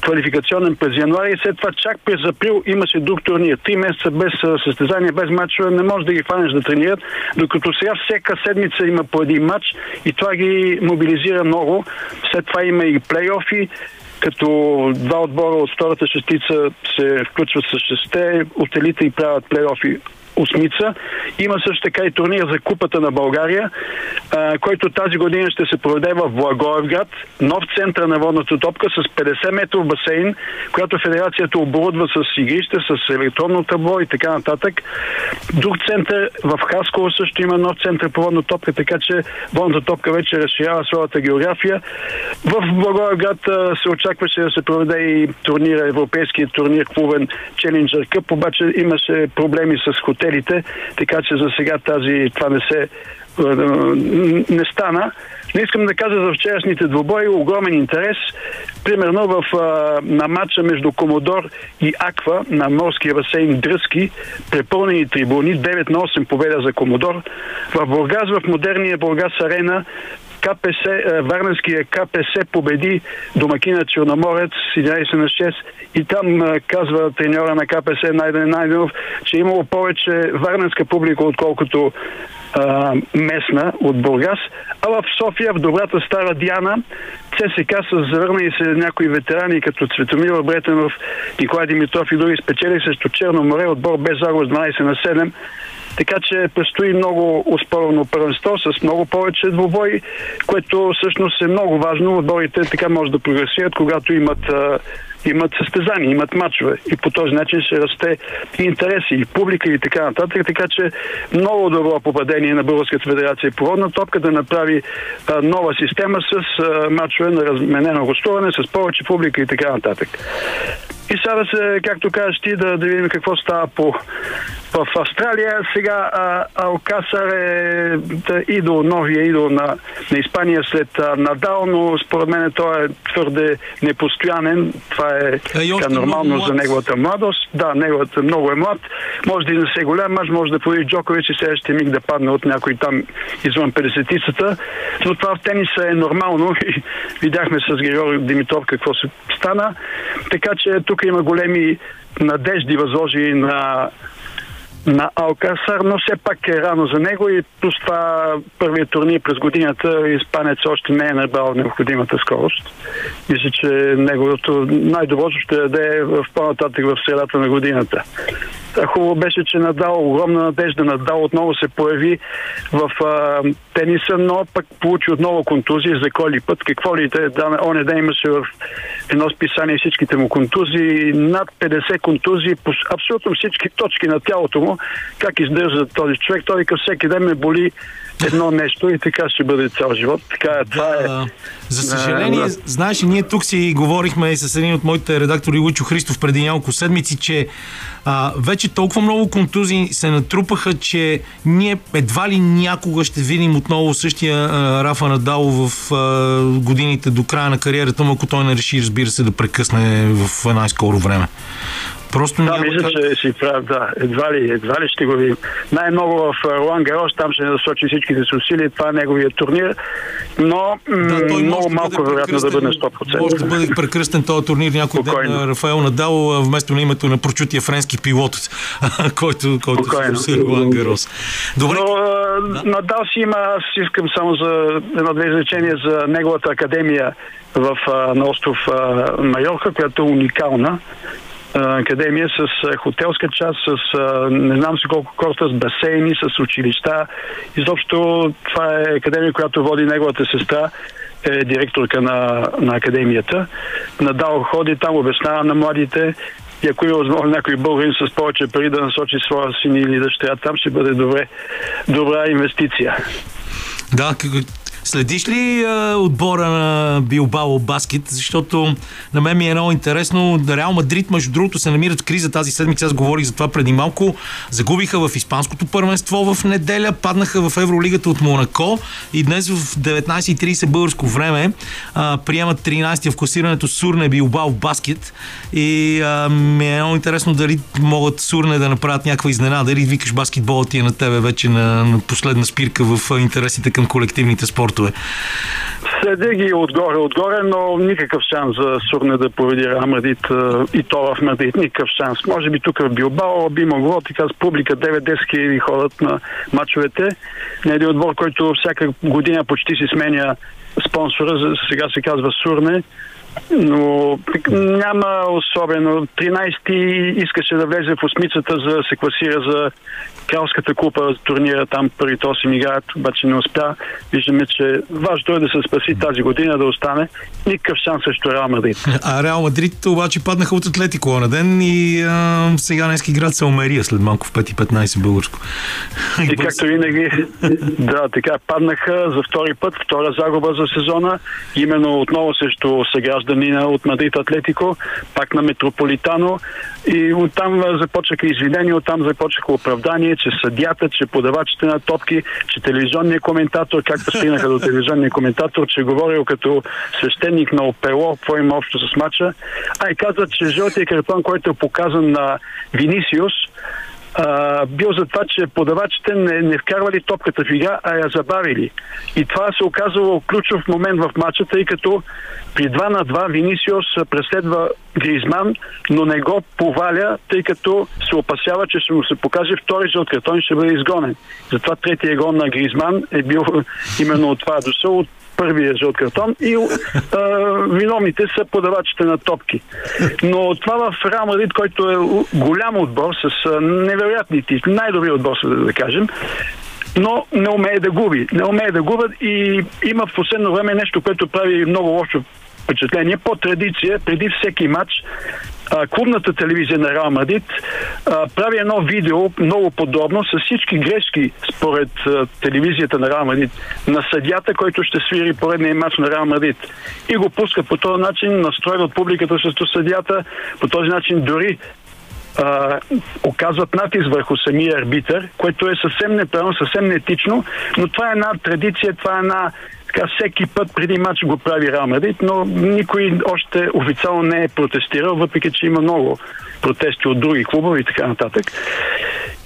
квалификационен през януари и след това чак през април имаше друг турнир. Три месеца без състезание, без матчове, не можеш да ги фанеш да тренират, докато сега всяка седмица има по един матч и това ги мобилизира много. След това има и плейофи като два отбора от втората шестица се включват с шесте, от елита и правят плейофи осмица. Има също така и турнир за Купата на България, а, който тази година ще се проведе в Благоевград, нов център на водната топка с 50 метров басейн, която федерацията оборудва с игрище, с електронно табло и така нататък. Друг център в Хасково също има нов център по водна топка, така че водната топка вече разширява своята география. В Благоевград се очакваше да се проведе и турнира, европейският турнир клубен Челленджер Къп, обаче имаше проблеми с хотелите, така че за сега тази, това не се е, не стана. Не искам да кажа за вчерашните двубои, огромен интерес. Примерно в, а, на матча между Комодор и Аква на морския басейн Дръзки, препълнени трибуни, 9 на 8 победа за Комодор. В Бургас, в модерния Бургас арена, КПС, е, Варненския КПС победи домакина Черноморец с 11 на 6 и там е, казва треньора на КПС Найден Найденов, че е имало повече варненска публика, отколкото а, местна от Бургас, а в София, в добрата стара Диана, ЦСК с завърнали се някои ветерани, като Цветомир Бретенов, Николай Димитров и други спечели срещу Черно море, отбор без загуба с 12 на 7. Така че предстои много успорно първенство с много повече двубой, което всъщност е много важно. Отборите така може да прогресират, когато имат имат състезания, имат матчове и по този начин ще расте интереси, и публика и така нататък. Така че много добро попадение на Българската федерация по водна топка да направи а, нова система с а, матчове на разменено гостуване, с повече публика и така нататък. И сега да се, както кажеш ти, да, да видим какво става по, в Австралия. Сега а, Алкасар е да, идол, новия идол на, на Испания след а, Надал, но според мен той е твърде непостоянен. Това е, още така, нормално за неговата младост. Да, неговата много е млад. Може да и не се е голям мач, може да появи Джокович и следващия миг да падне от някой там извън 50-тицата. Но това в тениса е нормално и видяхме с Григор Димитров какво се стана. Така че тук има големи надежди възложени на на Алкасар, но все пак е рано за него и плюс това първият турнир през годината испанец още не е набрал необходимата скорост. Мисля, че неговото най-доброто ще даде в по-нататък в средата на годината. Та Хубаво беше, че Надал, огромна надежда, Надал отново се появи в а, тениса, но пък получи отново контузии за коли път. Какво ли те, да, оне ден имаше в едно списание всичките му контузии, над 50 контузии, по абсолютно всички точки на тялото му, как издържа този човек. Той вика всеки ден ме боли едно нещо и така ще бъде цял живот. Така е, това е. За съжаление, да. знаеш, ние тук си говорихме и с един от моите редактори Лучо Христов преди няколко седмици, че а, вече толкова много контузии се натрупаха, че ние едва ли някога ще видим отново същия а, Рафа Надал в а, годините до края на кариерата му, ако той не реши, разбира се, да прекъсне в най-скоро време. Просто Да, няма мисля, как- че си прав, да. Едва ли, едва ли ще го видим. Най-много в а, Ролан Гарос, там ще насочи всичките си усилия, това е неговия турнир, но Да, той много да малко вероятно да бъде прекръстен- 100%. Може да бъде прекръстен този турнир някой ден Спокойно. на Рафаел Надал вместо на името на прочутия френски пилот, който, който Спокойно. се Ролан Гарос. Добре, Но а, Надал си има, аз искам само за едно-две изречения за неговата академия в, на остров Майорка, която е уникална академия с хотелска част, с не знам си колко корта, с басейни, с училища. Изобщо това е академия, която води неговата сестра е директорка на, на академията. Надал ходи там, обяснява на младите и ако има възможно някой българин с повече пари да насочи своя син или дъщеря там, ще бъде добре, добра инвестиция. да, Следиш ли а, отбора на Билбао баскет? Защото на мен ми е много интересно. Реал Мадрид, между другото, се намират в криза тази седмица. Аз говорих за това преди малко. Загубиха в Испанското първенство в неделя, паднаха в Евролигата от Монако и днес в 19.30 българско време а, приемат 13-я в класирането Сурне Билбао баскет. И а, ми е много интересно дали могат Сурне да направят някаква изненада. Дали викаш баскетболът ти е на тебе вече на, на последна спирка в интересите към колективните спортове. Следя ги отгоре, отгоре, но никакъв шанс за Сурне да победи Реал Мадрид а, и то в Мадрид. Никакъв шанс. Може би тук в Билбао би могло, така с публика 9-10 хиляди ходят на матчовете. На един отбор, който всяка година почти си сменя спонсора, сега се казва Сурне. но няма особено. 13-ти искаше да влезе в осмицата за да се класира за кралската купа турнира, там първите 8 играят, обаче не успя. Виждаме, че важно е да се спаси тази година, да остане. Никакъв шанс срещу Реал Мадрид. А Реал Мадрид обаче паднаха от Атлетико на ден и а, сега днески град се умерия след малко в 5.15 българско. И както винаги, да, така паднаха за втори път, втора загуба за сезона, именно отново срещу съгражданина от Мадрид Атлетико, пак на Метрополитано и оттам започнаха извинения, оттам започнаха оправдания, че съдята, че подавачите на топки, че телевизионният коментатор, както стигнаха до телевизионния коментатор, че е говорил като свещеник на ОПЕЛО, какво има общо с мача, а и каза, че жълтия картон, който е показан на Винисиус, а, бил за това, че подавачите не, не вкарвали топката в игра, а я забавили. И това се оказало ключов момент в матча, тъй като при 2 на 2 Винисиос преследва Гризман, но не го поваля, тъй като се опасява, че ще му се покаже втори жълт картон и ще бъде изгонен. Затова третия гон на Гризман е бил именно от това дошъл от първия жълт картон и а, виновните са подавачите на топки. Но това в Реал Мадрид, който е голям отбор с невероятни титли, най-добрият отбор, да кажем, но не умее да губи. Не умее да губят и има в последно време нещо, което прави много лошо впечатление. По традиция, преди всеки матч, клубната телевизия на Реал Мадрид прави едно видео много подробно с всички грешки според телевизията на Реал Мадрид на съдята, който ще свири поредния матч на Реал Мадрид. И го пуска по този начин, настройват публиката срещу съдята, по този начин дори а, оказват натиск върху самия арбитър, което е съвсем неправилно, съвсем неетично, но това е една традиция, това е една така всеки път преди матч го прави Реал Мадрид, но никой още официално не е протестирал, въпреки че има много протести от други клубове и така нататък.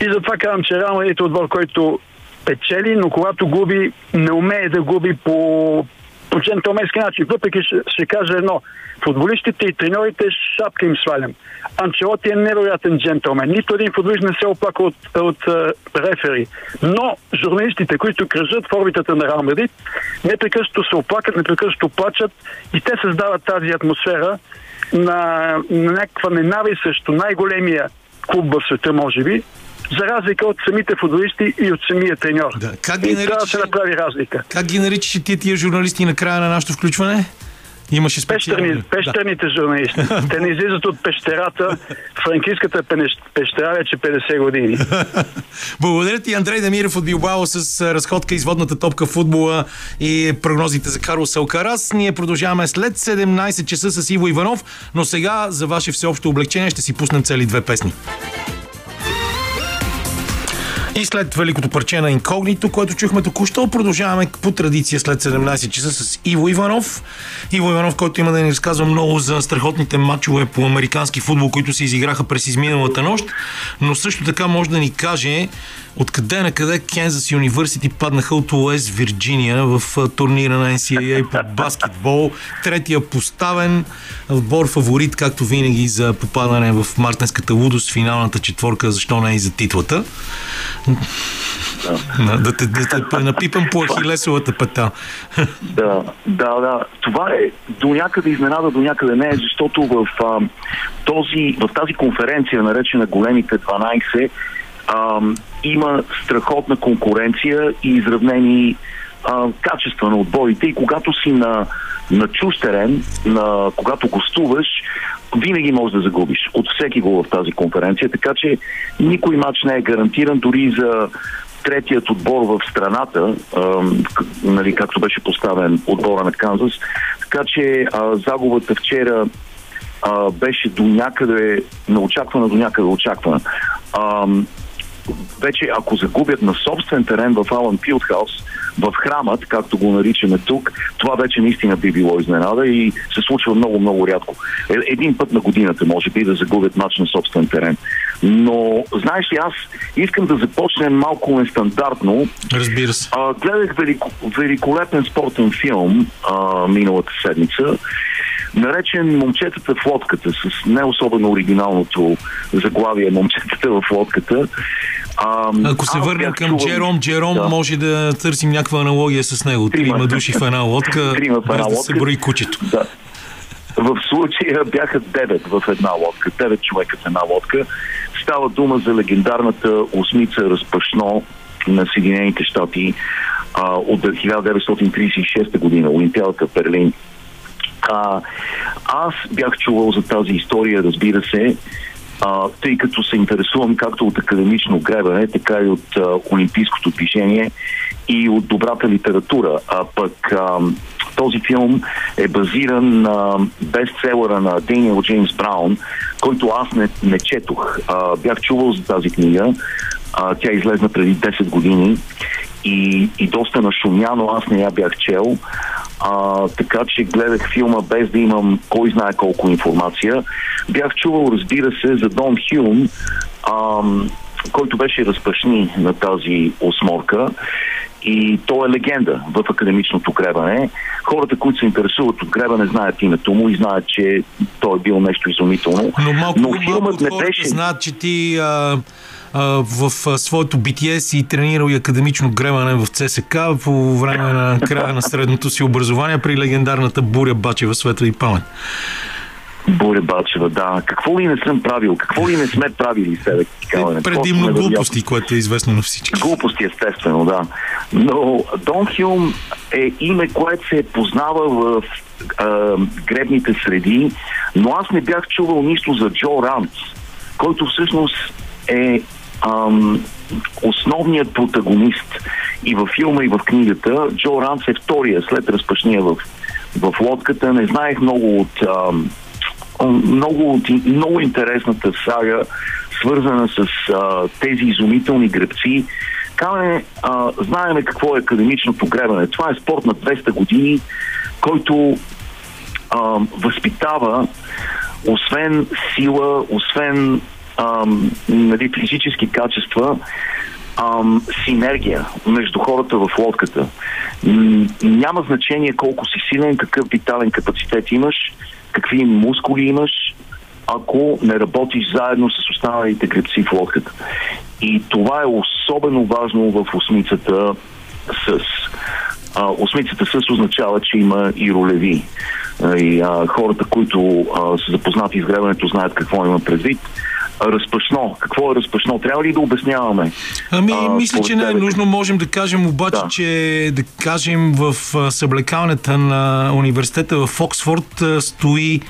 И затова казвам, че Реал Мадрид е отбор, който печели, но когато губи, не умее да губи по, по джентълменски начин. Въпреки ще, ще кажа едно. Футболистите и треньорите шапка им свалям. Анчелоти е невероятен джентълмен. Нито един футболист не се оплака от, от uh, рефери. Но журналистите, които кръжат в орбитата на Реал Мадрид, непрекъснато се оплакат, непрекъснато плачат и те създават тази атмосфера на, на някаква ненавист срещу най-големия клуб в света, може би, за разлика от самите футболисти и от самия треньор. Да. Как ги и трябва да наричаш? се направи разлика. Как ги наричаш ти тия журналисти на края на нашето включване? Имаше специално. Пещерни, пещерните журналисти. Те не излизат от пещерата. Франкиската пенеш- пещера вече 50 години. Благодаря ти, Андрей Демиров от Билбао с разходка изводната топка в футбола и прогнозите за Карлос Алкарас. Ние продължаваме след 17 часа с Иво Иванов, но сега за ваше всеобщо облегчение ще си пуснем цели две песни. И след великото парче на Инкогнито, което чухме току-що, продължаваме по традиция след 17 часа с Иво Иванов. Иво Иванов, който има да ни разказва много за страхотните матчове по американски футбол, които се изиграха през изминалата нощ, но също така може да ни каже откъде на къде Кензас Юниверсити паднаха от Уест Вирджиния в турнира на NCAA по баскетбол. Третия поставен отбор фаворит, както винаги, за попадане в мартенската лудост, финалната четворка, защо не и за титлата. Да, да, те, да те напипам по ахилесовата пета. Да, да, да. Това е до някъде изненада, до някъде не е, защото в, а, този, в тази конференция, наречена Големите 12, а, има страхотна конкуренция и изравнени а, качества на отборите и когато си на, на чуж на, когато гостуваш, винаги можеш да загубиш от всеки гол в тази конференция, така че никой матч не е гарантиран, дори за третият отбор в страната, а, нали, както беше поставен отбора на Канзас. Така че а, загубата вчера а, беше до някъде неочаквана, до някъде очаквана. А, вече ако загубят на собствен терен в Алън Филдхаус, в храмът, както го наричаме тук, това вече наистина би било изненада и се случва много-много рядко. Е- Един път на годината може би да загубят матч на собствен терен. Но, знаеш ли, аз искам да започнем малко нестандартно. Разбира се. А, гледах велико, великолепен спортен филм а, миналата седмица, наречен Момчетата в лодката, с не особено оригиналното заглавие Момчетата в лодката. А, Ако се аз върнем към чувал- Джером, Джером Да. може да търсим някаква аналогия с него. Трима. Трима души в една лодка, Трима в една без да се брои кучето. Да. В случая бяха 9 в една лодка, 9 човека в една лодка. Става дума за легендарната осмица Разпашно на Съединените щати а, от 1936 година, Олимпиадата в Берлин. А, аз бях чувал за тази история, разбира се, а, тъй като се интересувам както от академично гребане, така и от а, олимпийското движение и от добрата литература. А пък а, този филм е базиран на бестселъра на Дейниел Джеймс Браун, който аз не, не четох. А, бях чувал за тази книга. А, тя излезна преди 10 години и, и доста нашумяно аз не я бях чел. А, така че гледах филма без да имам кой знае колко информация. Бях чувал, разбира се, за Дон Хюм, ам, който беше разпашни на тази осморка. И то е легенда в академичното гребане. Хората, които се интересуват от гребане, знаят името му и знаят, че той е бил нещо изумително. Но малко, Но малко филмът от не беше... знаят, че ти а, а, в своето битие си тренирал и академично гребане в ЦСК по време на края на средното си образование при легендарната Буря Бачева светла и памет. Боря Бачева, да. Какво ли не съм правил? Какво ли не сме правили себе? Е, предимно глупости, което е известно на всички. Глупости, естествено, да. Но Дон Хюм е име, което се познава в а, гребните среди, но аз не бях чувал нищо за Джо Ранц, който всъщност е ам, основният протагонист и във филма, и в книгата. Джо Ранц е втория след разпашния в, в лодката. Не знаех много от ам, много, от- много интересната сага, свързана с а, тези изумителни гребци. Каме, а, знаеме какво е академичното гребане. Това е спорт на 200 години, който а, възпитава освен сила, освен нали, физически качества, ам, синергия между хората в лодката. М, няма значение колко си силен, какъв витален капацитет имаш, какви мускули имаш, ако не работиш заедно с останалите гребци в лодката. И това е особено важно в осмицата с. А, осмицата с означава, че има и ролеви. А, И а, хората, които а, са запознати с гребането, знаят какво има предвид. Разпашно. Какво е разпашно? Трябва ли да обясняваме? Ами, А, мисля, че не е нужно. Можем да кажем обаче, Да. че да кажем в а, съблекалнята на университета в Оксфорд стои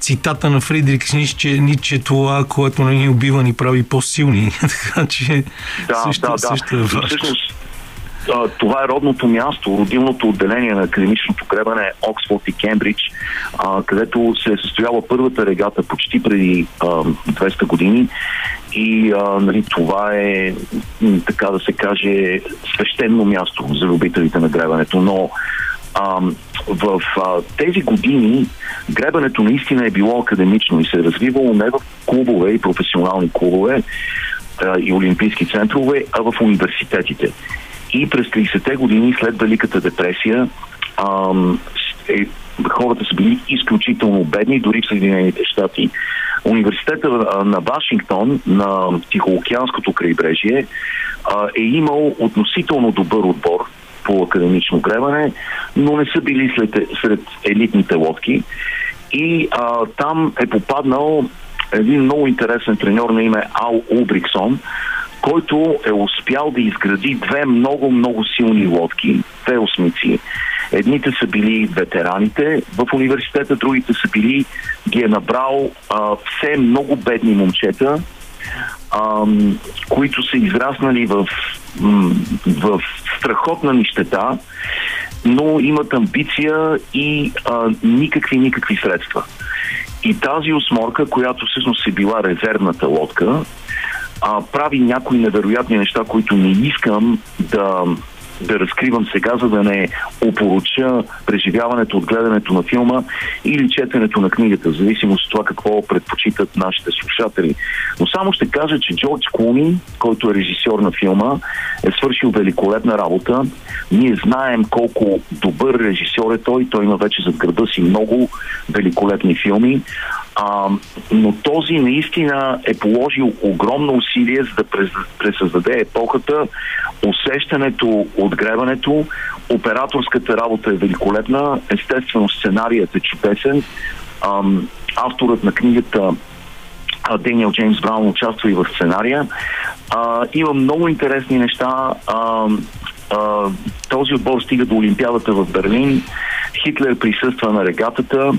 цитата на Фридрик Ниче, Ниче това, което не ни убива, ни прави по-силни. така че Да, също, да, да. също е важно. всъщност, това е родното място, родилното отделение на академичното гребане Оксфорд и Кембридж, а, където се е състояла първата регата почти преди а, 200 години. И а, нали, това е, така да се каже, свещено място за любителите на гребането. Но а, в а, тези години гребането наистина е било академично и се е развивало не в клубове и професионални клубове а, и олимпийски центрове, а в университетите. И през 30-те години след Великата депресия ам, е, хората са били изключително бедни, дори в Съединените щати. Университета на Вашингтон, на Тихоокеанското крайбрежие, е имал относително добър отбор по академично гребане, но не са били след, сред елитните лодки. И а, там е попаднал един много интересен треньор на име Ал Улбриксон, който е успял да изгради две много-много силни лодки, две осмици. Едните са били ветераните в университета, другите са били, ги е набрал а, все много бедни момчета, ам, които са израснали в, в страхотна нищета, но имат амбиция и а, никакви, никакви средства. И тази осморка, която всъщност е била резервната лодка, а, прави някои невероятни неща, които не искам да, да разкривам сега, за да не опоруча преживяването от гледането на филма или четенето на книгата, в зависимост от това какво предпочитат нашите слушатели. Но само ще кажа, че Джордж Клуни, който е режисьор на филма, е свършил великолепна работа. Ние знаем колко добър режисьор е той. Той има вече зад града си много великолепни филми. А, но този наистина е положил огромно усилие за да пресъздаде епохата, усещането от гребането, операторската работа е великолепна, естествено сценарият е чудесен, ам, авторът на книгата а, Дениел Джеймс Браун участва и в сценария. А, има много интересни неща. А, а, този отбор стига до Олимпиадата в Берлин. Хитлер присъства на регатата.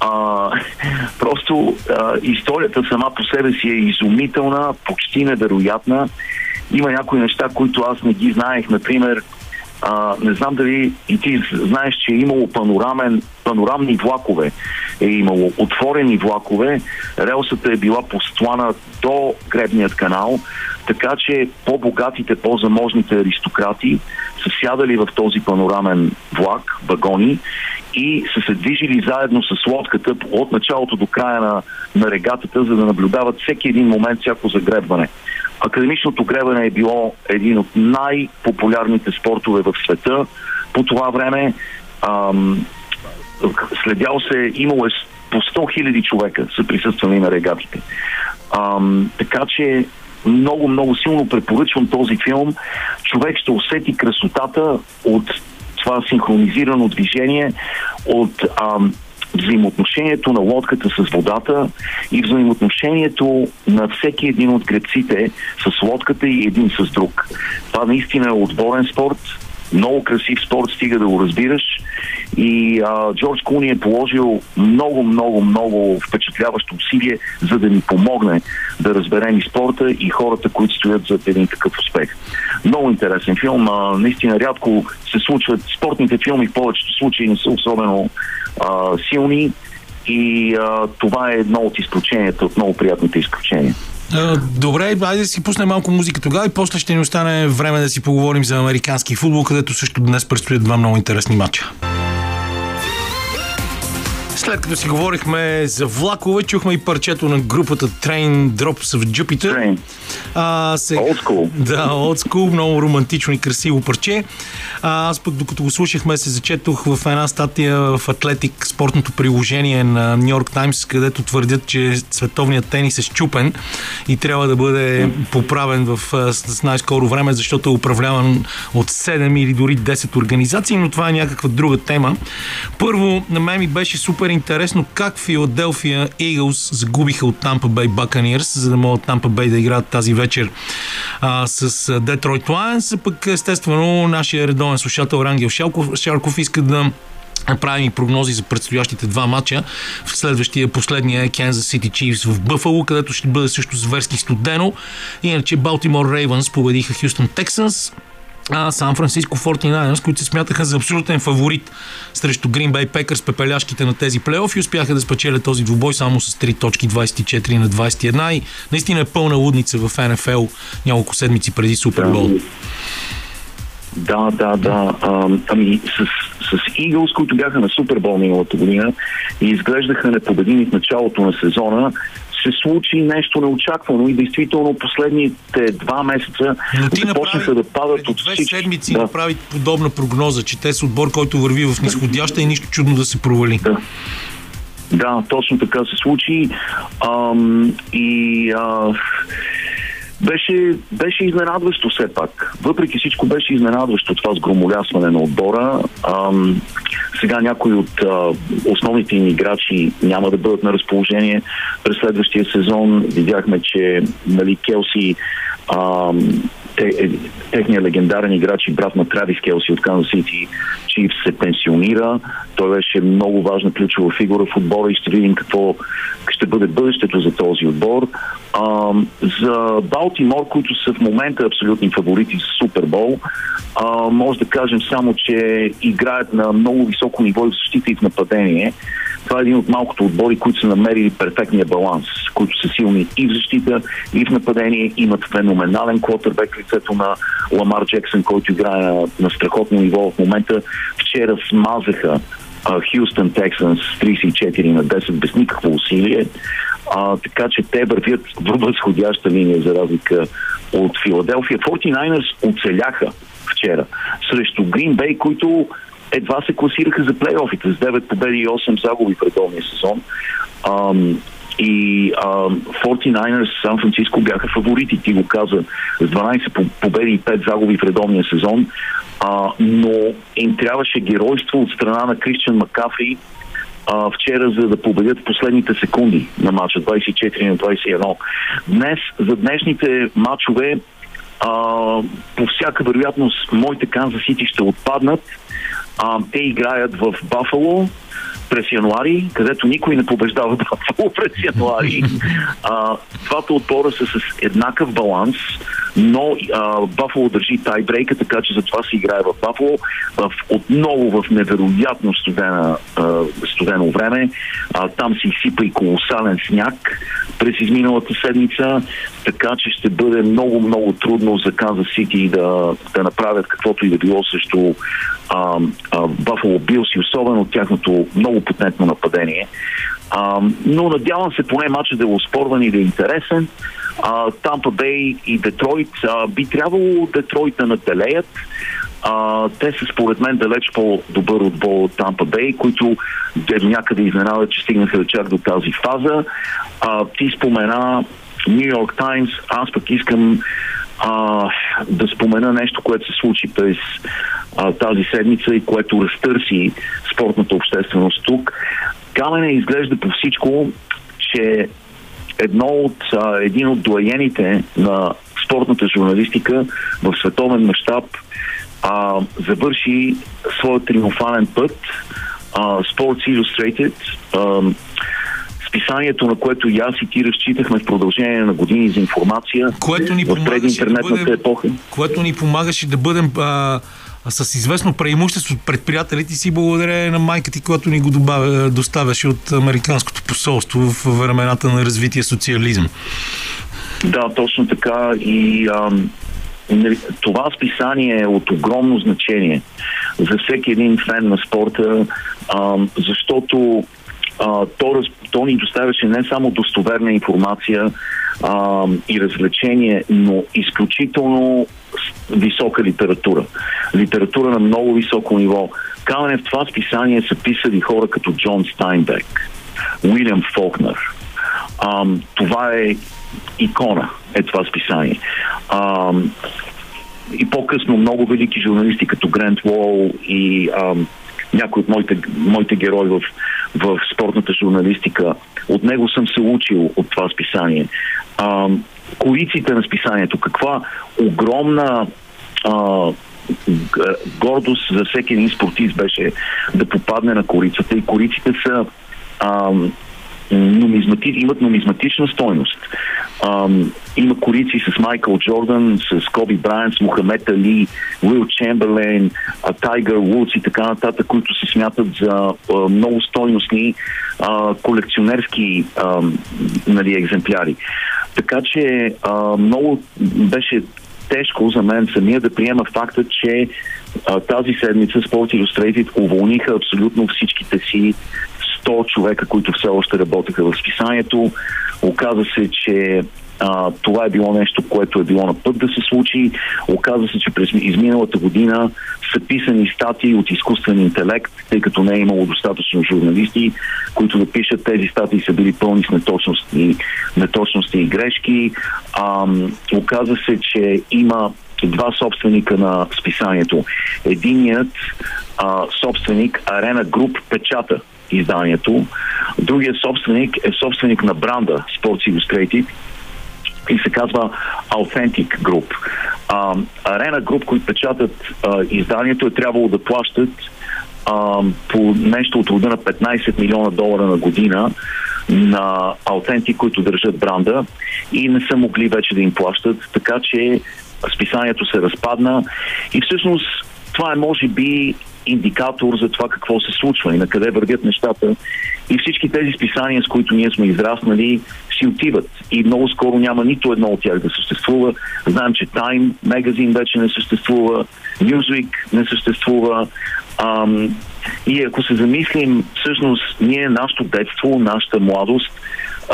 А, просто а, историята сама по себе си е изумителна, почти невероятна. Има някои неща, които аз не ги знаех. Например, а, не знам дали и ти знаеш, че е имало панорамен, панорамни влакове. Е имало отворени влакове. Релсата е била постлана до гребният канал, така че по-богатите, по-заможните аристократи са сядали в този панорамен влак, вагони и са се движили заедно с лодката от началото до края на, на регатата, за да наблюдават всеки един момент, всяко загребване. Академичното гребане е било един от най-популярните спортове в света по това време. Ам, следял се, имало е по 100 хиляди човека са присъствали на регатите. Ам, така че много, много силно препоръчвам този филм. Човек ще усети красотата от това синхронизирано движение, от ам, взаимоотношението на лодката с водата и взаимоотношението на всеки един от гребците с лодката и един с друг. Това наистина е отборен спорт, много красив спорт, стига да го разбираш. И а, Джордж Куни е положил много, много, много впечатляващо усилие, за да ни помогне да разберем и спорта и хората, които стоят зад един такъв успех. Много интересен филм. А, наистина рядко се случват спортните филми, в повечето случаи не са особено а, силни и а, това е едно от изключенията, от много приятните изключения. Добре, айде да си пуснем малко музика тогава и после ще ни остане време да си поговорим за американски футбол, където също днес предстоят два много интересни матча. След като си говорихме за влакове, чухме и парчето на групата Train Drops of Jupiter. Train. А, сега, Old school. Да, old school, много романтично и красиво парче. А, аз пък докато го слушахме се зачетох в една статия в Атлетик, спортното приложение на Нью Йорк Таймс, където твърдят, че световният тенис е щупен и трябва да бъде поправен в, с най-скоро време, защото е управляван от 7 или дори 10 организации, но това е някаква друга тема. Първо, на мен ми беше супер интересно как Филаделфия Eagles загубиха от Tampa Bay Buccaneers, за да могат Tampa Bay да играят тази вечер а, с Детройт Lions. Пък естествено нашия редовен слушател Рангел Шарков, Шарков иска да направим и прогнози за предстоящите два матча. В следващия, последния е Kansas City Chiefs в Бъфало, където ще бъде също зверски студено. Иначе Baltimore Ravens победиха Хюстон Texans а, Сан Франциско 49ers, които се смятаха за абсолютен фаворит срещу Green Bay Packers, пепеляшките на тези плейофи, успяха да спечелят този двубой само с 3 точки 24 на 21 и наистина е пълна лудница в НФЛ няколко седмици преди Супербол. Да, да, да. А, ами с, с Eagles, които бяха на Супербол миналата година и изглеждаха непобедими в началото на сезона, се случи нещо неочаквано и действително последните два месеца Но ти започнаха да падат от две всички. седмици да. направи подобна прогноза, че те са отбор, който върви в нисходяща и нищо чудно да се провали. Да. Да, точно така се случи. Ам, и а, беше, беше изненадващо все пак. Въпреки всичко беше изненадващо това сгромолясване на отбора. Ам, сега някои от а, основните им играчи няма да бъдат на разположение през следващия сезон. Видяхме, че нали, Келси ам, те, е, техният легендарен играч и брат на Травис Келси от Канзас Сити Чиф се пенсионира. Той беше много важна ключова фигура в отбора и ще видим какво ще бъде бъдещето за този отбор. А, за Балтимор, които са в момента абсолютни фаворити за Супербол, а, може да кажем само, че играят на много високо ниво и в защита и в нападение. Това е един от малкото отбори, които са намерили перфектния баланс, които са силни и в защита, и в нападение, имат феноменален квотербек лицето на Ламар Джексън, който играе на, на страхотно ниво в момента. Вчера смазаха Хюстън Тексанс с 34 на 10 без никакво усилие. А, така че те вървят в възходяща линия за разлика от Филаделфия. 49ers оцеляха вчера срещу Грин Бей, които едва се класираха за плейофите с 9 победи и 8 загуби в редовния сезон. Ам, и ам, 49ers Сан Франциско бяха фаворити, ти го каза, с 12 по- победи и 5 загуби в редовния сезон, а, но им трябваше геройство от страна на Кристиан Макафри, а, вчера, за да победят последните секунди на матча 24 на 21. Днес, за днешните матчове, а, по всяка вероятност, моите Канзас Сити ще отпаднат. А, те играят в Бафало през януари, където никой не побеждава Бафало през януари. А, двата отбора са с еднакъв баланс, но а, Бафало държи тайбрейка, така че затова се играе в Бафало. В, отново в невероятно студена, а, студено време. А, там се изсипа и колосален сняг през изминалата седмица, така че ще бъде много, много трудно за Канзас Сити да, да направят каквото и да било срещу Бафало Билс и особено тяхното много потентно нападение. А, но надявам се поне матча да е успорван и да е интересен. Тампа Бей и Детройт а, би трябвало Детройт да наделеят. А, те са според мен далеч по-добър отбор от Тампа Бей, които до някъде изненадат, че стигнаха чак до тази фаза. А, ти спомена Нью Йорк Таймс, аз пък искам а, да спомена нещо, което се случи през а, тази седмица и което разтърси спортната общественост тук. Камене изглежда по всичко, че едно от, а, един от доаените на спортната журналистика в световен мащаб завърши своят триумфален път. А, Sports Illustrated, а, списанието, на което и аз и ти разчитахме в продължение на години за информация което ни в прединтернетната да бъдем, епоха. Което ни помагаше да бъдем а, с известно преимущество пред приятелите си благодарение на майка ти, която ни го добавя, доставяше от Американското посолство в времената на развитие социализъм. Да, точно така и ам, нали, това списание е от огромно значение за всеки един фен на спорта, ам, защото а, то, то ни доставяше не само достоверна информация а, и развлечение, но изключително висока литература. Литература на много високо ниво. Камене в това списание са писали хора като Джон Стайнбек, Уилям Фолкнер. А, това е икона, е това списание. А, и по-късно много велики журналисти като Грент Уол и а, някои от моите, моите герои в, в спортната журналистика. От него съм се учил от това списание. А, кориците на списанието, каква огромна а, гордост за всеки един спортист беше да попадне на корицата и кориците са а, нумизмати, имат нумизматична стойност. Ам, има корици с Майкъл Джордан, с Коби Брайан, с Мохамед Али, Уил Чемберлен, Тайгър Вудс и така нататък, които се смятат за а, много стойностни а, колекционерски а, нали, екземпляри. Така че а, много беше тежко за мен самия да приема факта, че а, тази седмица Sport Illustrated уволниха абсолютно всичките си 100 човека, които все още работеха в списанието. Оказа се, че а, това е било нещо, което е било на път да се случи. Оказва се, че през изминалата година са писани статии от изкуствен интелект, тъй като не е имало достатъчно журналисти, които да пишат тези статии са били пълни с неточности, неточности и грешки. А, оказва се, че има два собственика на списанието. Единият а, собственик Арена Груп печата изданието. Другият собственик е собственик на бранда Sports Illustrated и се казва Authentic Group. А, Arena Group, които печатат а, изданието, е трябвало да плащат а, по нещо от рода на 15 милиона долара на година на Authentic, които държат бранда и не са могли вече да им плащат, така че списанието се разпадна и всъщност това е може би индикатор за това какво се случва и на къде вървят нещата. И всички тези списания, с които ние сме израснали, си отиват. И много скоро няма нито едно от тях да съществува. Знаем, че Time магазин вече не съществува, Newsweek не съществува. Ам, и ако се замислим, всъщност ние, нашето детство, нашата младост,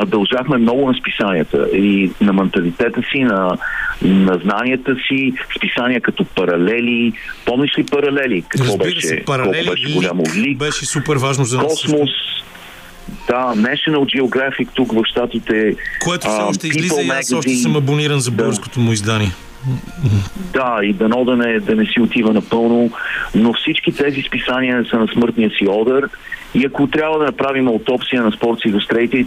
дължахме много на списанията и на менталитета си, на, на знанията си, списания като паралели. Помниш ли паралели? Какво Разбира беше, се, паралели беше голямо? Лик, беше супер важно за нас. Космос, да, National Geographic тук в Штатите. Което все още излиза и аз още съм абониран за българското му издание. Да, и дано да не, да не си отива напълно, но всички тези списания са на смъртния си одър и ако трябва да направим аутопсия на Sports Illustrated,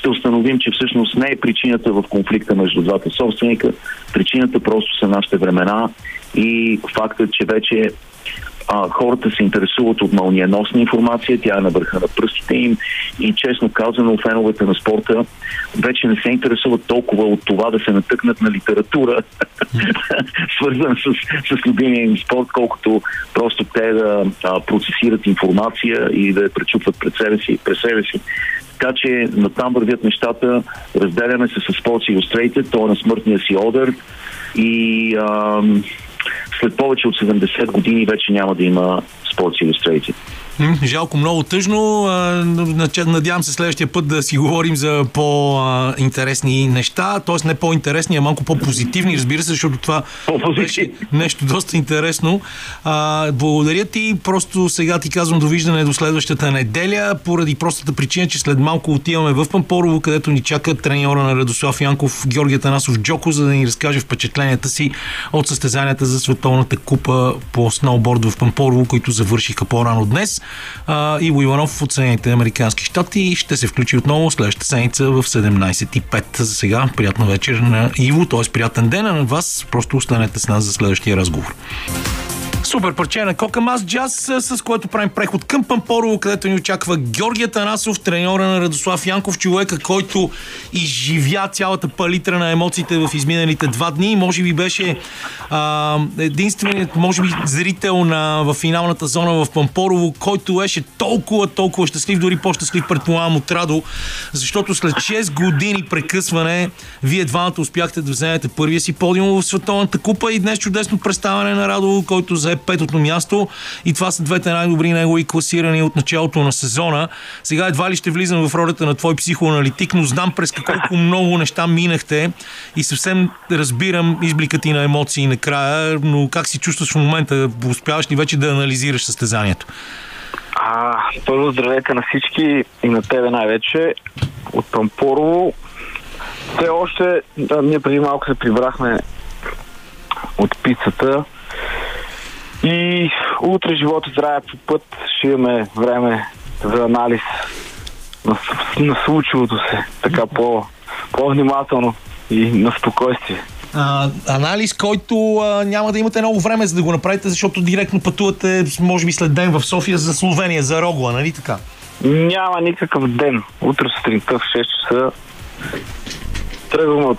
ще установим, че всъщност не е причината в конфликта между двата собственика. Причината просто са нашите времена и фактът, че вече а, хората се интересуват от мълниеносна информация, тя е на върха на пръстите им и честно казано феновете на спорта вече не се интересуват толкова от това да се натъкнат на литература, свързана с, с любимия им спорт, колкото просто те да а, процесират информация и да я пречупват пред себе си, пред себе си. Така че натам вървят нещата, разделяме се с Sports Illustrated, то е на смъртния си одър и ам, след повече от 70 години вече няма да има Sports Illustrated. Жалко, много тъжно. Надявам се следващия път да си говорим за по-интересни неща, т.е. не по-интересни, а малко по-позитивни, разбира се, защото това беше нещо доста интересно. Благодаря ти, просто сега ти казвам довиждане до следващата неделя, поради простата причина, че след малко отиваме в Пампорово, където ни чака треньора на Радослав Янков, Георгия Танасов Джоко, за да ни разкаже впечатленията си от състезанията за Световната купа по сноуборд в Пампорово, които завършиха по-рано днес. А, Иво Иванов от Съединените Американски щати ще се включи отново следващата седмица в 17.05. За сега приятна вечер на Иво, т.е. приятен ден, а на вас просто останете с нас за следващия разговор. Супер парче на Кокамаз Джаз, с което правим преход към Пампорово, където ни очаква Георгия Танасов, треньора на Радослав Янков, човека, който изживя цялата палитра на емоциите в изминалите два дни. Може би беше а, единственият, може би, зрител на, в финалната зона в Пампорово, който беше толкова, толкова щастлив, дори по-щастлив, предполагам, от Радо, защото след 6 години прекъсване, вие двамата успяхте да вземете първия си подиум в Световната купа и днес чудесно представяне на Радо, който зае петото място и това са двете най-добри негови класирани от началото на сезона. Сега едва ли ще влизам в ролята на твой психоаналитик, но знам през колко много неща минахте и съвсем разбирам избликът ти на емоции накрая, но как си чувстваш в момента? Успяваш ли вече да анализираш състезанието? А, първо здравейте на всички и на тебе най-вече от Пампорово. Все още, да, ние преди малко се прибрахме от пицата и утре живот и здраве по път ще имаме време за анализ на, на случилото се, така по, по-внимателно и на спокойствие. А, анализ, който а, няма да имате много време за да го направите, защото директно пътувате, може би след ден в София за Словения, за Рогла, нали така? Няма никакъв ден. Утре сутринта в 6 часа тръгваме от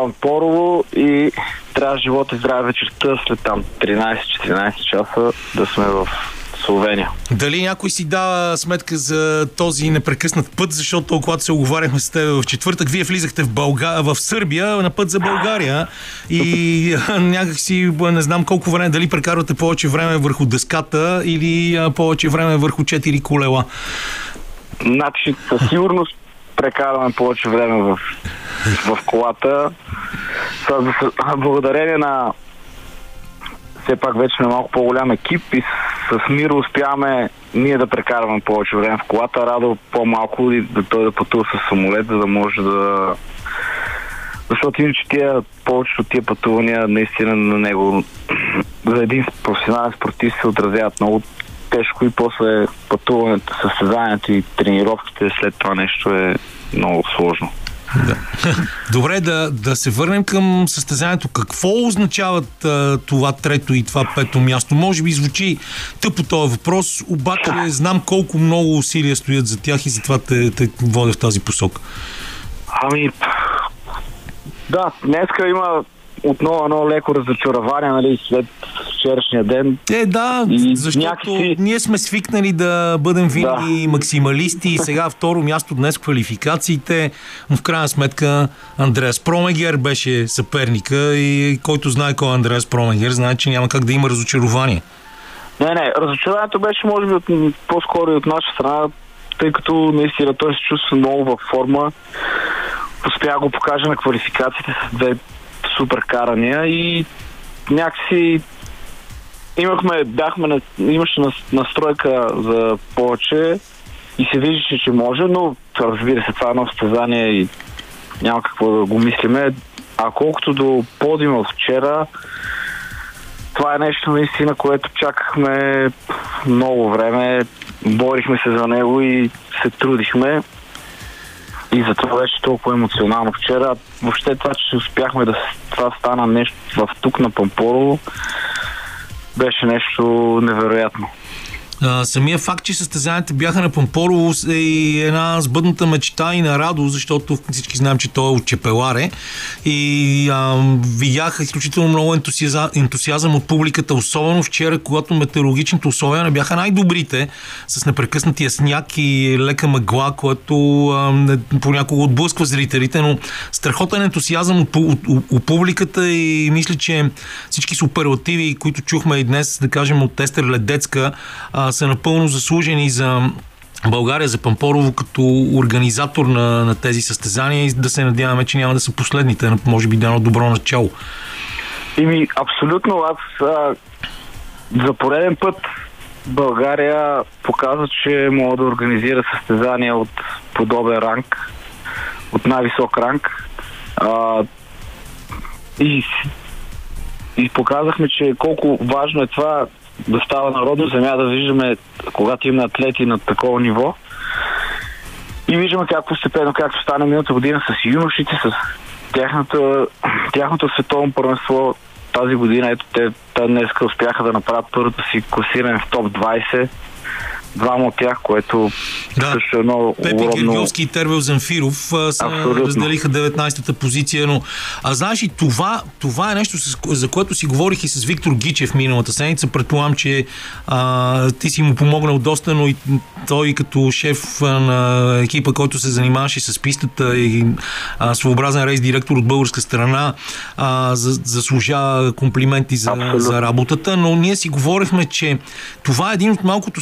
Пампорово и трябва живот и здраве вечерта след там 13-14 часа да сме в Словения. Дали някой си дава сметка за този непрекъснат път, защото когато се оговаряхме с теб в четвъртък, вие влизахте в, Бълга... в Сърбия на път за България и някак си не знам колко време, дали прекарвате повече време върху дъската или повече време върху четири колела. Значи със сигурност прекарваме повече време в, в колата. Благодарение на все пак вече на малко по-голям екип и с, с Миро успяваме ние да прекарваме повече време в колата, Радо по-малко и да той да пътува с самолет, за да може да... Защото иначе тия, повечето тия пътувания наистина на него за един професионален спортист се отразяват много тежко и после пътуването, състезанието и тренировките след това нещо е много сложно. Да. Добре, да, да се върнем към състезанието. Какво означават а, това трето и това пето място? Може би звучи тъпо този въпрос, обаче знам колко много усилия стоят за тях и затова те, те водя в тази посока. Ами, да, днеска има отново едно леко разочарование, нали, след вчерашния ден. Е, да, И защото някакси- ние сме свикнали да бъдем винаги максималисти и сега второ място днес квалификациите, но в крайна сметка Андреас Промегер беше съперника и който знае кой е Андреас Промегер, знае, че няма как да има разочарование. Не, не, разочарованието беше, може би, от, по-скоро и от наша страна, тъй като наистина той се чувства много във форма. Успя да го покажа на квалификациите с две супер карания и някакси имахме, бяхме, имаше нас- настройка за повече и се виждаше, че може, но разбира се, това е едно състезание и няма какво да го мислиме. А колкото до подиума вчера, това е нещо наистина, което чакахме много време. Борихме се за него и се трудихме. И затова беше толкова емоционално вчера. Въобще това, че успяхме да това стана нещо в тук на Пампорово, беше нещо невероятно. Самия факт, че състезанията бяха на Пампорово е и една сбъдната мечта и на Радо, защото всички знаем, че той е от Чепеларе. И а, видях изключително много ентусиаза, ентусиазъм от публиката, особено вчера, когато метеорологичните условия не бяха най-добрите, с непрекъснатия сняг и лека мъгла, което понякога отблъсква зрителите, но страхотен ентусиазъм от, от, от, от публиката и мисля, че всички суперлативи, които чухме и днес, да кажем от Естер Ледецка, а, са напълно заслужени за България, за Пампорово като организатор на, на тези състезания и да се надяваме, че няма да са последните, може би да едно добро начало. Ими, абсолютно. Аз а, за пореден път България показва, че мога да организира състезания от подобен ранг, от най-висок ранг. А, и, и показахме, че колко важно е това да става народна земя, да виждаме, когато има атлети на такова ниво. И виждаме как постепенно, както стана миналата година с юношите, с тяхната, тяхното световно първенство тази година. Ето те днес успяха да направят първото си класиране в топ 20. Двама от тях, което Да. също е много Пепи огромно... Гергиовски и Тервел Замфиров са Абсолютно. разделиха 19-та позиция, но а знаеш и това, това е нещо, за което си говорих и с Виктор Гичев миналата седмица. Предполагам, че а, ти си му помогнал доста, но и той като шеф на екипа, който се занимаваше с пистата и а, своеобразен рейс директор от българска страна, а, за, заслужава комплименти за, Абсолютно. за работата, но ние си говорихме, че това е един от малкото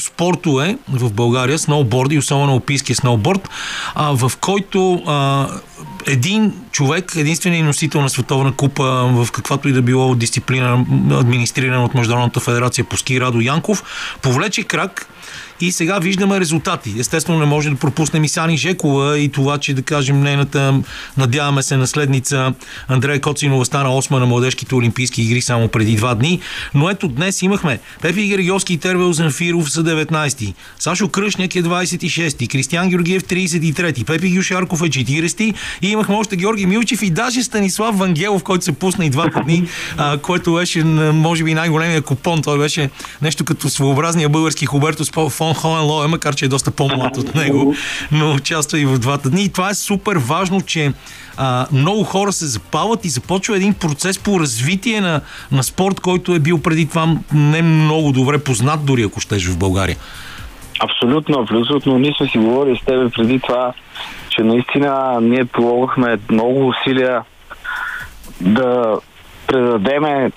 спортове в България, сноуборд и особено алпийския сноуборд, а, в който а, един човек, единственият носител на световна купа в каквато и да било дисциплина, администрирана от Международната федерация по ски Радо Янков, повлече крак и сега виждаме резултати. Естествено не може да пропуснем и Сани Жекова и това, че да кажем нейната, надяваме се, наследница Андрея Коцинова стана осма на младежките олимпийски игри само преди два дни. Но ето днес имахме Пепи Гергиовски и Тервел Занфиров са 19-ти. Сашо Кръшняк е 26-ти. Кристиян Георгиев 33-ти. Пепи Гюшарков е 40-ти. И имахме още Георги Милчев и даже Станислав Вангелов, който се пусна и двата дни, а, което беше може би най-големия купон. Той беше нещо като своеобразния български Хуберто Фон Хоенлое, макар че е доста по-млад от него, но участва и в двата дни. И това е супер важно, че а, много хора се запалват и започва един процес по развитие на, на спорт, който е бил преди това не много добре познат, дори ако щеш в България. Абсолютно, абсолютно. Ние сме си говорили с тебе преди това, че наистина ние полагахме много усилия да предадеме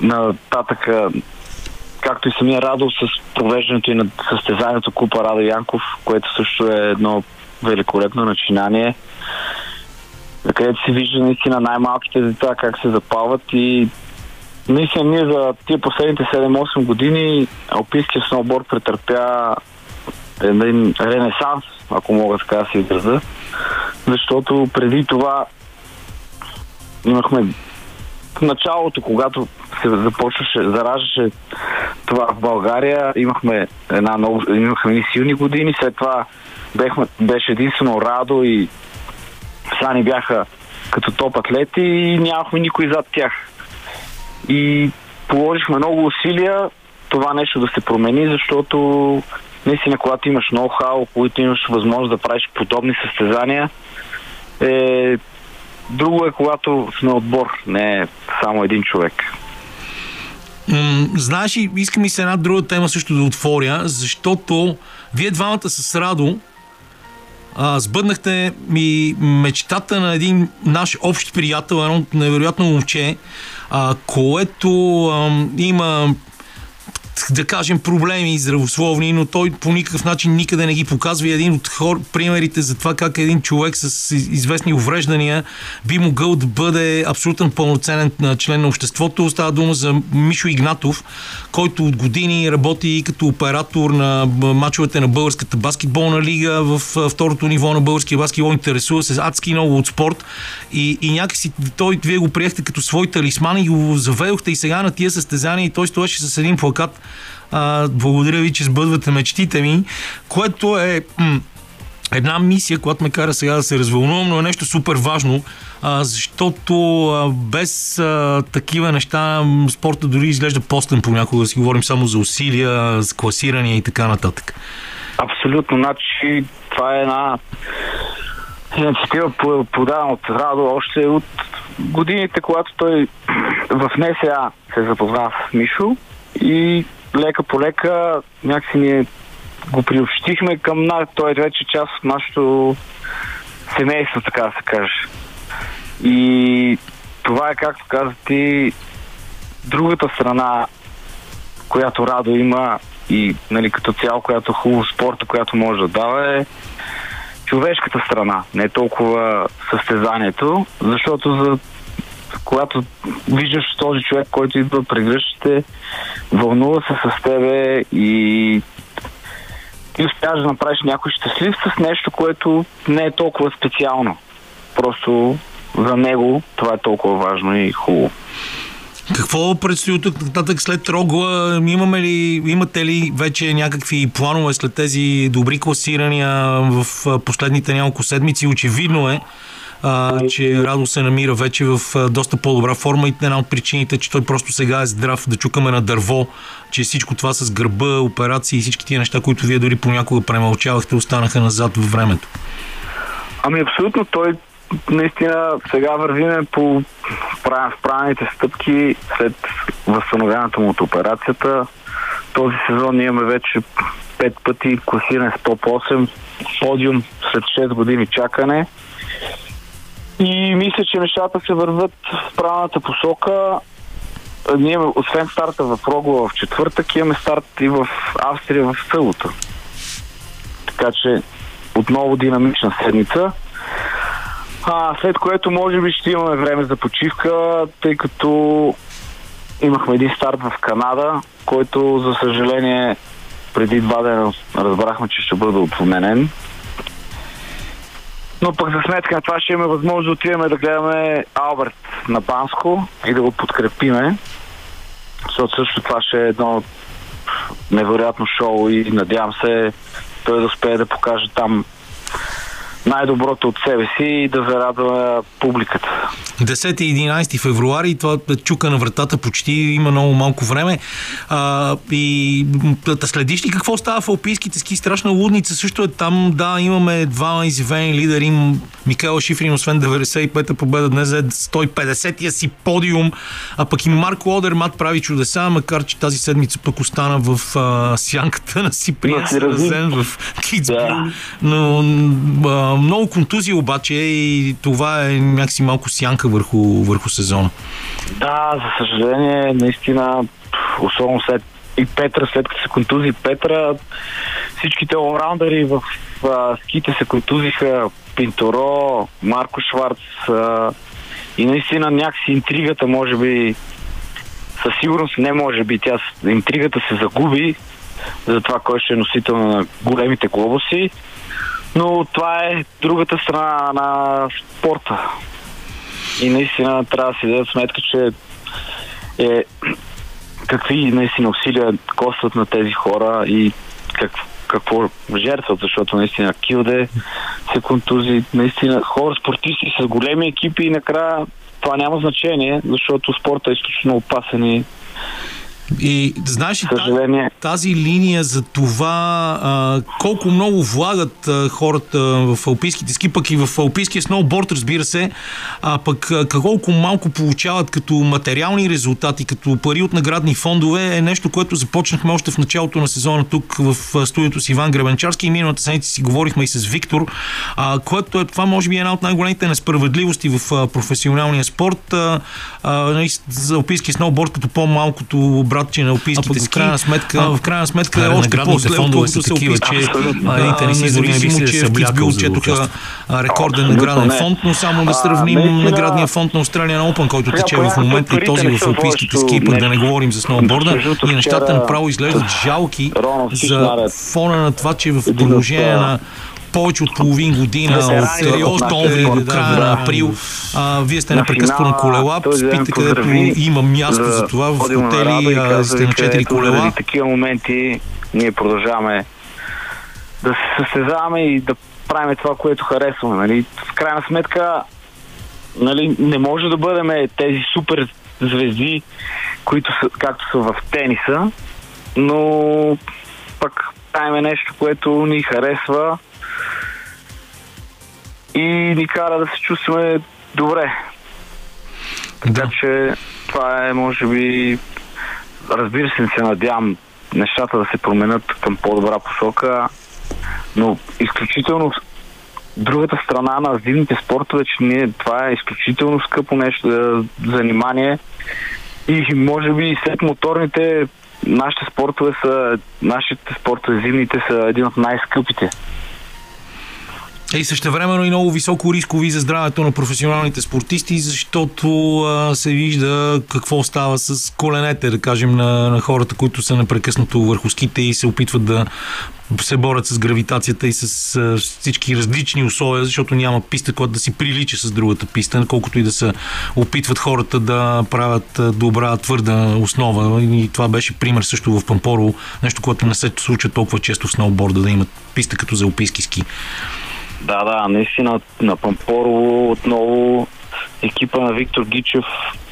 нататък, както и самия Радо с провеждането и на състезанието Купа Радо Янков, което също е едно великолепно начинание, където се вижда наистина най-малките деца как се запалват и Наистина, ние за тия последните 7-8 години алпийския сноуборд претърпя един ренесанс, ако мога така да се израза, защото преди това имахме в началото, когато се започваше, зараждаше това в България, имахме една много, имахме едни силни години, след това бехме, беше единствено Радо и Сани бяха като топ атлети и нямахме никой зад тях. И положихме много усилия това нещо да се промени, защото наистина, когато имаш ноу-хау, когато имаш възможност да правиш подобни състезания, е... друго е когато сме отбор, не е само един човек. М, знаеш, искам и се една друга тема също да отворя, защото вие двамата с Радо а, сбъднахте ми мечтата на един наш общ приятел, едно невероятно момче, а, което а, има да кажем, проблеми здравословни, но той по никакъв начин никъде не ги показва. И един от хор, примерите за това как един човек с известни увреждания би могъл да бъде абсолютен пълноценен член на обществото. Става дума за Мишо Игнатов, който от години работи като оператор на мачовете на Българската баскетболна лига в второто ниво на българския баскетбол. Интересува се адски много от спорт и, и някакси той, вие го приехте като свой талисман и го заведохте и сега на тия състезания и той стоеше с един плакат а, благодаря ви, че сбъдвате мечтите ми, което е м- една мисия, която ме кара сега да се развълнувам, но е нещо супер важно, а, защото а, без а, такива неща спорта дори изглежда постен понякога, да си говорим само за усилия, за класирания и така нататък. Абсолютно. Значи, това е една инициатива подадена от Радо още от годините, когато той в НСА се запозна с Мишо и лека по лека някакси ние го приобщихме към нас. Той е вече част от нашето семейство, така да се каже. И това е, както каза ти, другата страна, която Радо има и нали, като цяло, която хубаво спорта, която може да дава е човешката страна, не толкова състезанието, защото за когато виждаш този човек, който идва при вълнува се с тебе и ти успяваш да направиш някой щастлив с нещо, което не е толкова специално. Просто за него това е толкова важно и хубаво. Какво предстои тук нататък след Рогла? Имаме ли, имате ли вече някакви планове след тези добри класирания в последните няколко седмици? Очевидно е, а, че Радо се намира вече в доста по-добра форма и една от причините, че той просто сега е здрав да чукаме на дърво, че всичко това с гърба, операции и всички тия неща, които вие дори понякога премълчавахте, останаха назад във времето. Ами абсолютно, той наистина сега вървиме по в правилните стъпки след възстановяването му от операцията. Този сезон имаме вече пет пъти класиране с топ 8, подиум след 6 години чакане. И мисля, че нещата се върват в правилната посока. Ние, освен старта в Рогова в четвъртък, имаме старт и в Австрия в събота. Така че отново динамична седмица. А, след което може би ще имаме време за почивка, тъй като имахме един старт в Канада, който за съжаление преди два дена разбрахме, че ще бъде отменен. Но пък за сметка на това ще имаме възможност да отидем да гледаме Алберт на Банско и да го подкрепиме. Защото също това ще е едно невероятно шоу и надявам се той да успее да покаже там най-доброто от себе си и да зарадва публиката. 10 и 11 февруари, това чука на вратата почти, има много малко време. А, и да следиш ли какво става в Алпийските ски? Страшна лудница също е там. Да, имаме два изявени лидери. Микаела Шифрин, освен 95-та победа, днес е 150-я си подиум. А пък и Марко Одермат прави чудеса, макар че тази седмица пък остана в а, сянката на Сиприен Саразен в Китсбург. Да. Но а, много контузии обаче и това е някакси малко сянка върху, върху сезона. Да, за съжаление, наистина, особено след и Петра, след като се контузи Петра, всичките ораундъри в а, ските се контузиха. Пинторо, Марко Шварц а, и наистина някакси интригата, може би, със сигурност не може би, тя интригата се загуби за това кой ще е носител на големите глобуси. Но това е другата страна на спорта. И наистина трябва да си дадат сметка, че е, какви наистина усилия костват на тези хора и как, какво жертват, защото наистина Килде се контузи, наистина хора, спортисти с големи екипи и накрая това няма значение, защото спорта е изключително опасен и и знаеш ли тази, тази линия за това а, колко много влагат а, хората в алпийските ски, пък и в алпийския сноуборд, разбира се, а пък а, колко малко получават като материални резултати, като пари от наградни фондове, е нещо, което започнахме още в началото на сезона тук в студиото с Иван Гребенчарски и миналата седмица си говорихме и с Виктор, а, което е това може би е една от най-големите несправедливости в а, професионалния спорт. А, а, нали, за алпийския сноуборд като по-малкото братче на Олимпийските пък в ски. крайна сметка- а, в крайна сметка е а, още по-зле, са отколкото се описва. че а, един А, тенисист дори не би независимо, се че в съблякал, Китсбил за да четоха рекорден награден не. фонд, но само да сравним наградния фонд на Australian Open, който тече в момента и този в водещо ски, пък да не говорим за сноуборда. И нещата направо изглеждат жалки за фона на това, че в продължение на повече от половин година, от нашата октомври до края на април, а, вие сте На финала колела, спите където има място за това, в хотели, сте на вика, четири ето, колела. заради такива моменти ние продължаваме да се състезаваме и да правим това, което харесваме. Нали? В крайна сметка нали, не може да бъдем тези супер звезди, които са, както са в тениса, но пък правим нещо, което ни харесва и ни кара да се чувстваме добре. Така че това е, може би, разбира се, се надявам нещата да се променят към по-добра посока, но изключително другата страна на зимните спортове, че ние, това е изключително скъпо нещо, занимание и може би след моторните нашите спортове са, нашите спортове зимните са един от най-скъпите. И същевременно и много високо рискови за здравето на професионалните спортисти, защото а, се вижда какво става с коленете, да кажем, на, на хората, които са непрекъснато върху ските и се опитват да се борят с гравитацията и с а, всички различни условия, защото няма писта, която да си прилича с другата писта, колкото и да се опитват хората да правят добра, твърда основа. И това беше пример също в Пампорово, нещо, което не се случва толкова често в сноуборда, да имат писта като за ски. Да, да, наистина на Пампорово отново екипа на Виктор Гичев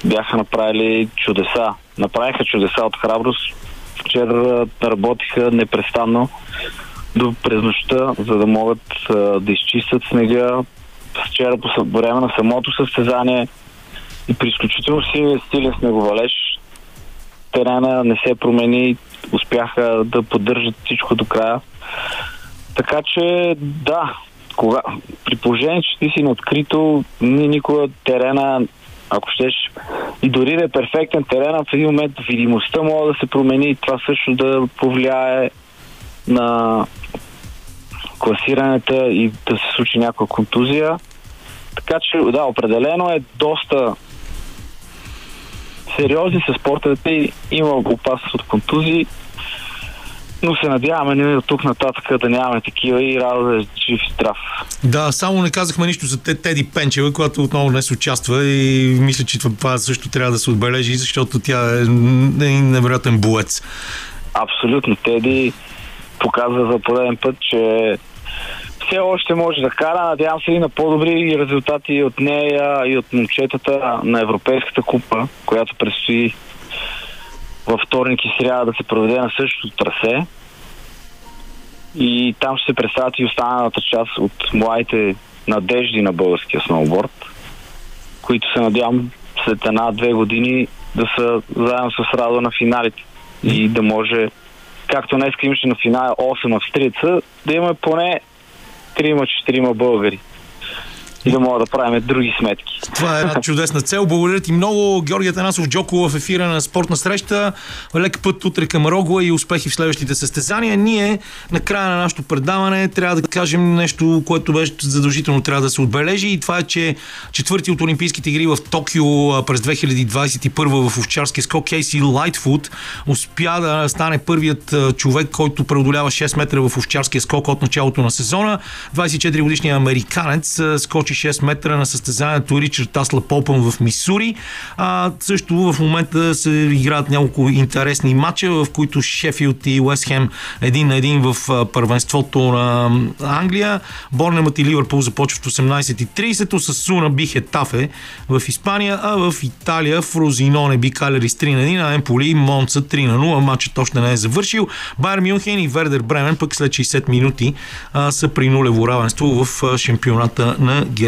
бяха направили чудеса. Направиха чудеса от храброст. Вчера работиха непрестанно до през нощта, за да могат а, да изчистят снега. Вчера по време на самото състезание и при изключително силен, силен снеговалеж терена не се промени, успяха да поддържат всичко до края. Така че, да, кога, при положение, че ти си на открито, ни никога терена, ако щеш, и дори да е перфектен терена, в един момент видимостта може да се промени и това също да повлияе на класирането и да се случи някаква контузия. Така че, да, определено е доста сериозни са спортовете и има опасност от контузии, но се надяваме ние от тук нататък да нямаме такива и Радо да е жив и здрав. Да, само не казахме нищо за Те- Теди Пенчева, която отново днес участва и мисля, че това също трябва да се отбележи, защото тя е един невероятен боец. Абсолютно. Теди показва за пореден път, че все още може да кара. Надявам се и на по-добри резултати от нея и от момчетата на Европейската купа, която предстои във вторник и сряда да се проведе на същото трасе. И там ще се представят и останалата част от младите надежди на българския сноуборд, които се надявам след една-две години да са заедно с Радо на финалите и да може, както днес имаше на финала 8 австриеца, да имаме поне 3-4 българи и да мога да правим други сметки. Това е една чудесна цел. Благодаря ти много. Георги Атанасов Джоко в ефира на спортна среща. Лек път утре към Рогла и успехи в следващите състезания. Ние на края на нашето предаване трябва да кажем нещо, което беше задължително трябва да се отбележи и това е, че четвърти от Олимпийските игри в Токио през 2021 в овчарския скок Кейси Лайтфуд успя да стане първият човек, който преодолява 6 метра в овчарския скок от началото на сезона. 24 годишният американец а, скочи 6 метра на състезанието Ричард Тасла Попън в Мисури. А, също в момента се играят няколко интересни матча, в които Шефилд и Уестхем един на един в първенството на Англия. Борнемът и Ливърпул започват в 18.30, с Суна би Хетафе в Испания, а в Италия в Розиноне би Калери с 3 на 1, а Емполи и Монца 3 на 0. Матчът още не е завършил. Байер Мюнхен и Вердер Бремен пък след 60 минути а, са при нулево равенство в шампионата на Германия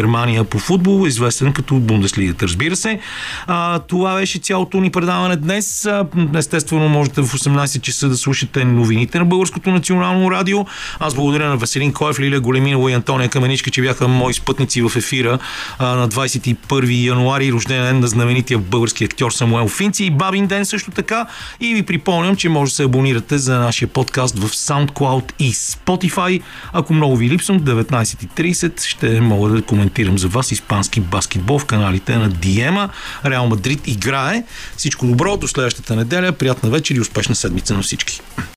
по футбол, известен като Бундеслигата, разбира се. А, това беше цялото ни предаване днес. Естествено, можете в 18 часа да слушате новините на Българското национално радио. Аз благодаря на Веселин Коев, Лилия Големинова и Антония Каменичка, че бяха мои спътници в ефира а, на 21 януари, рожден ден на знаменития български актьор Самуел Финци и Бабин ден също така. И ви припомням, че може да се абонирате за нашия подкаст в SoundCloud и Spotify. Ако много ви липсвам, 19.30 ще мога да коментирам за вас испански баскетбол в каналите на Диема. Реал Мадрид играе. Всичко добро, до следващата неделя. Приятна вечер и успешна седмица на всички.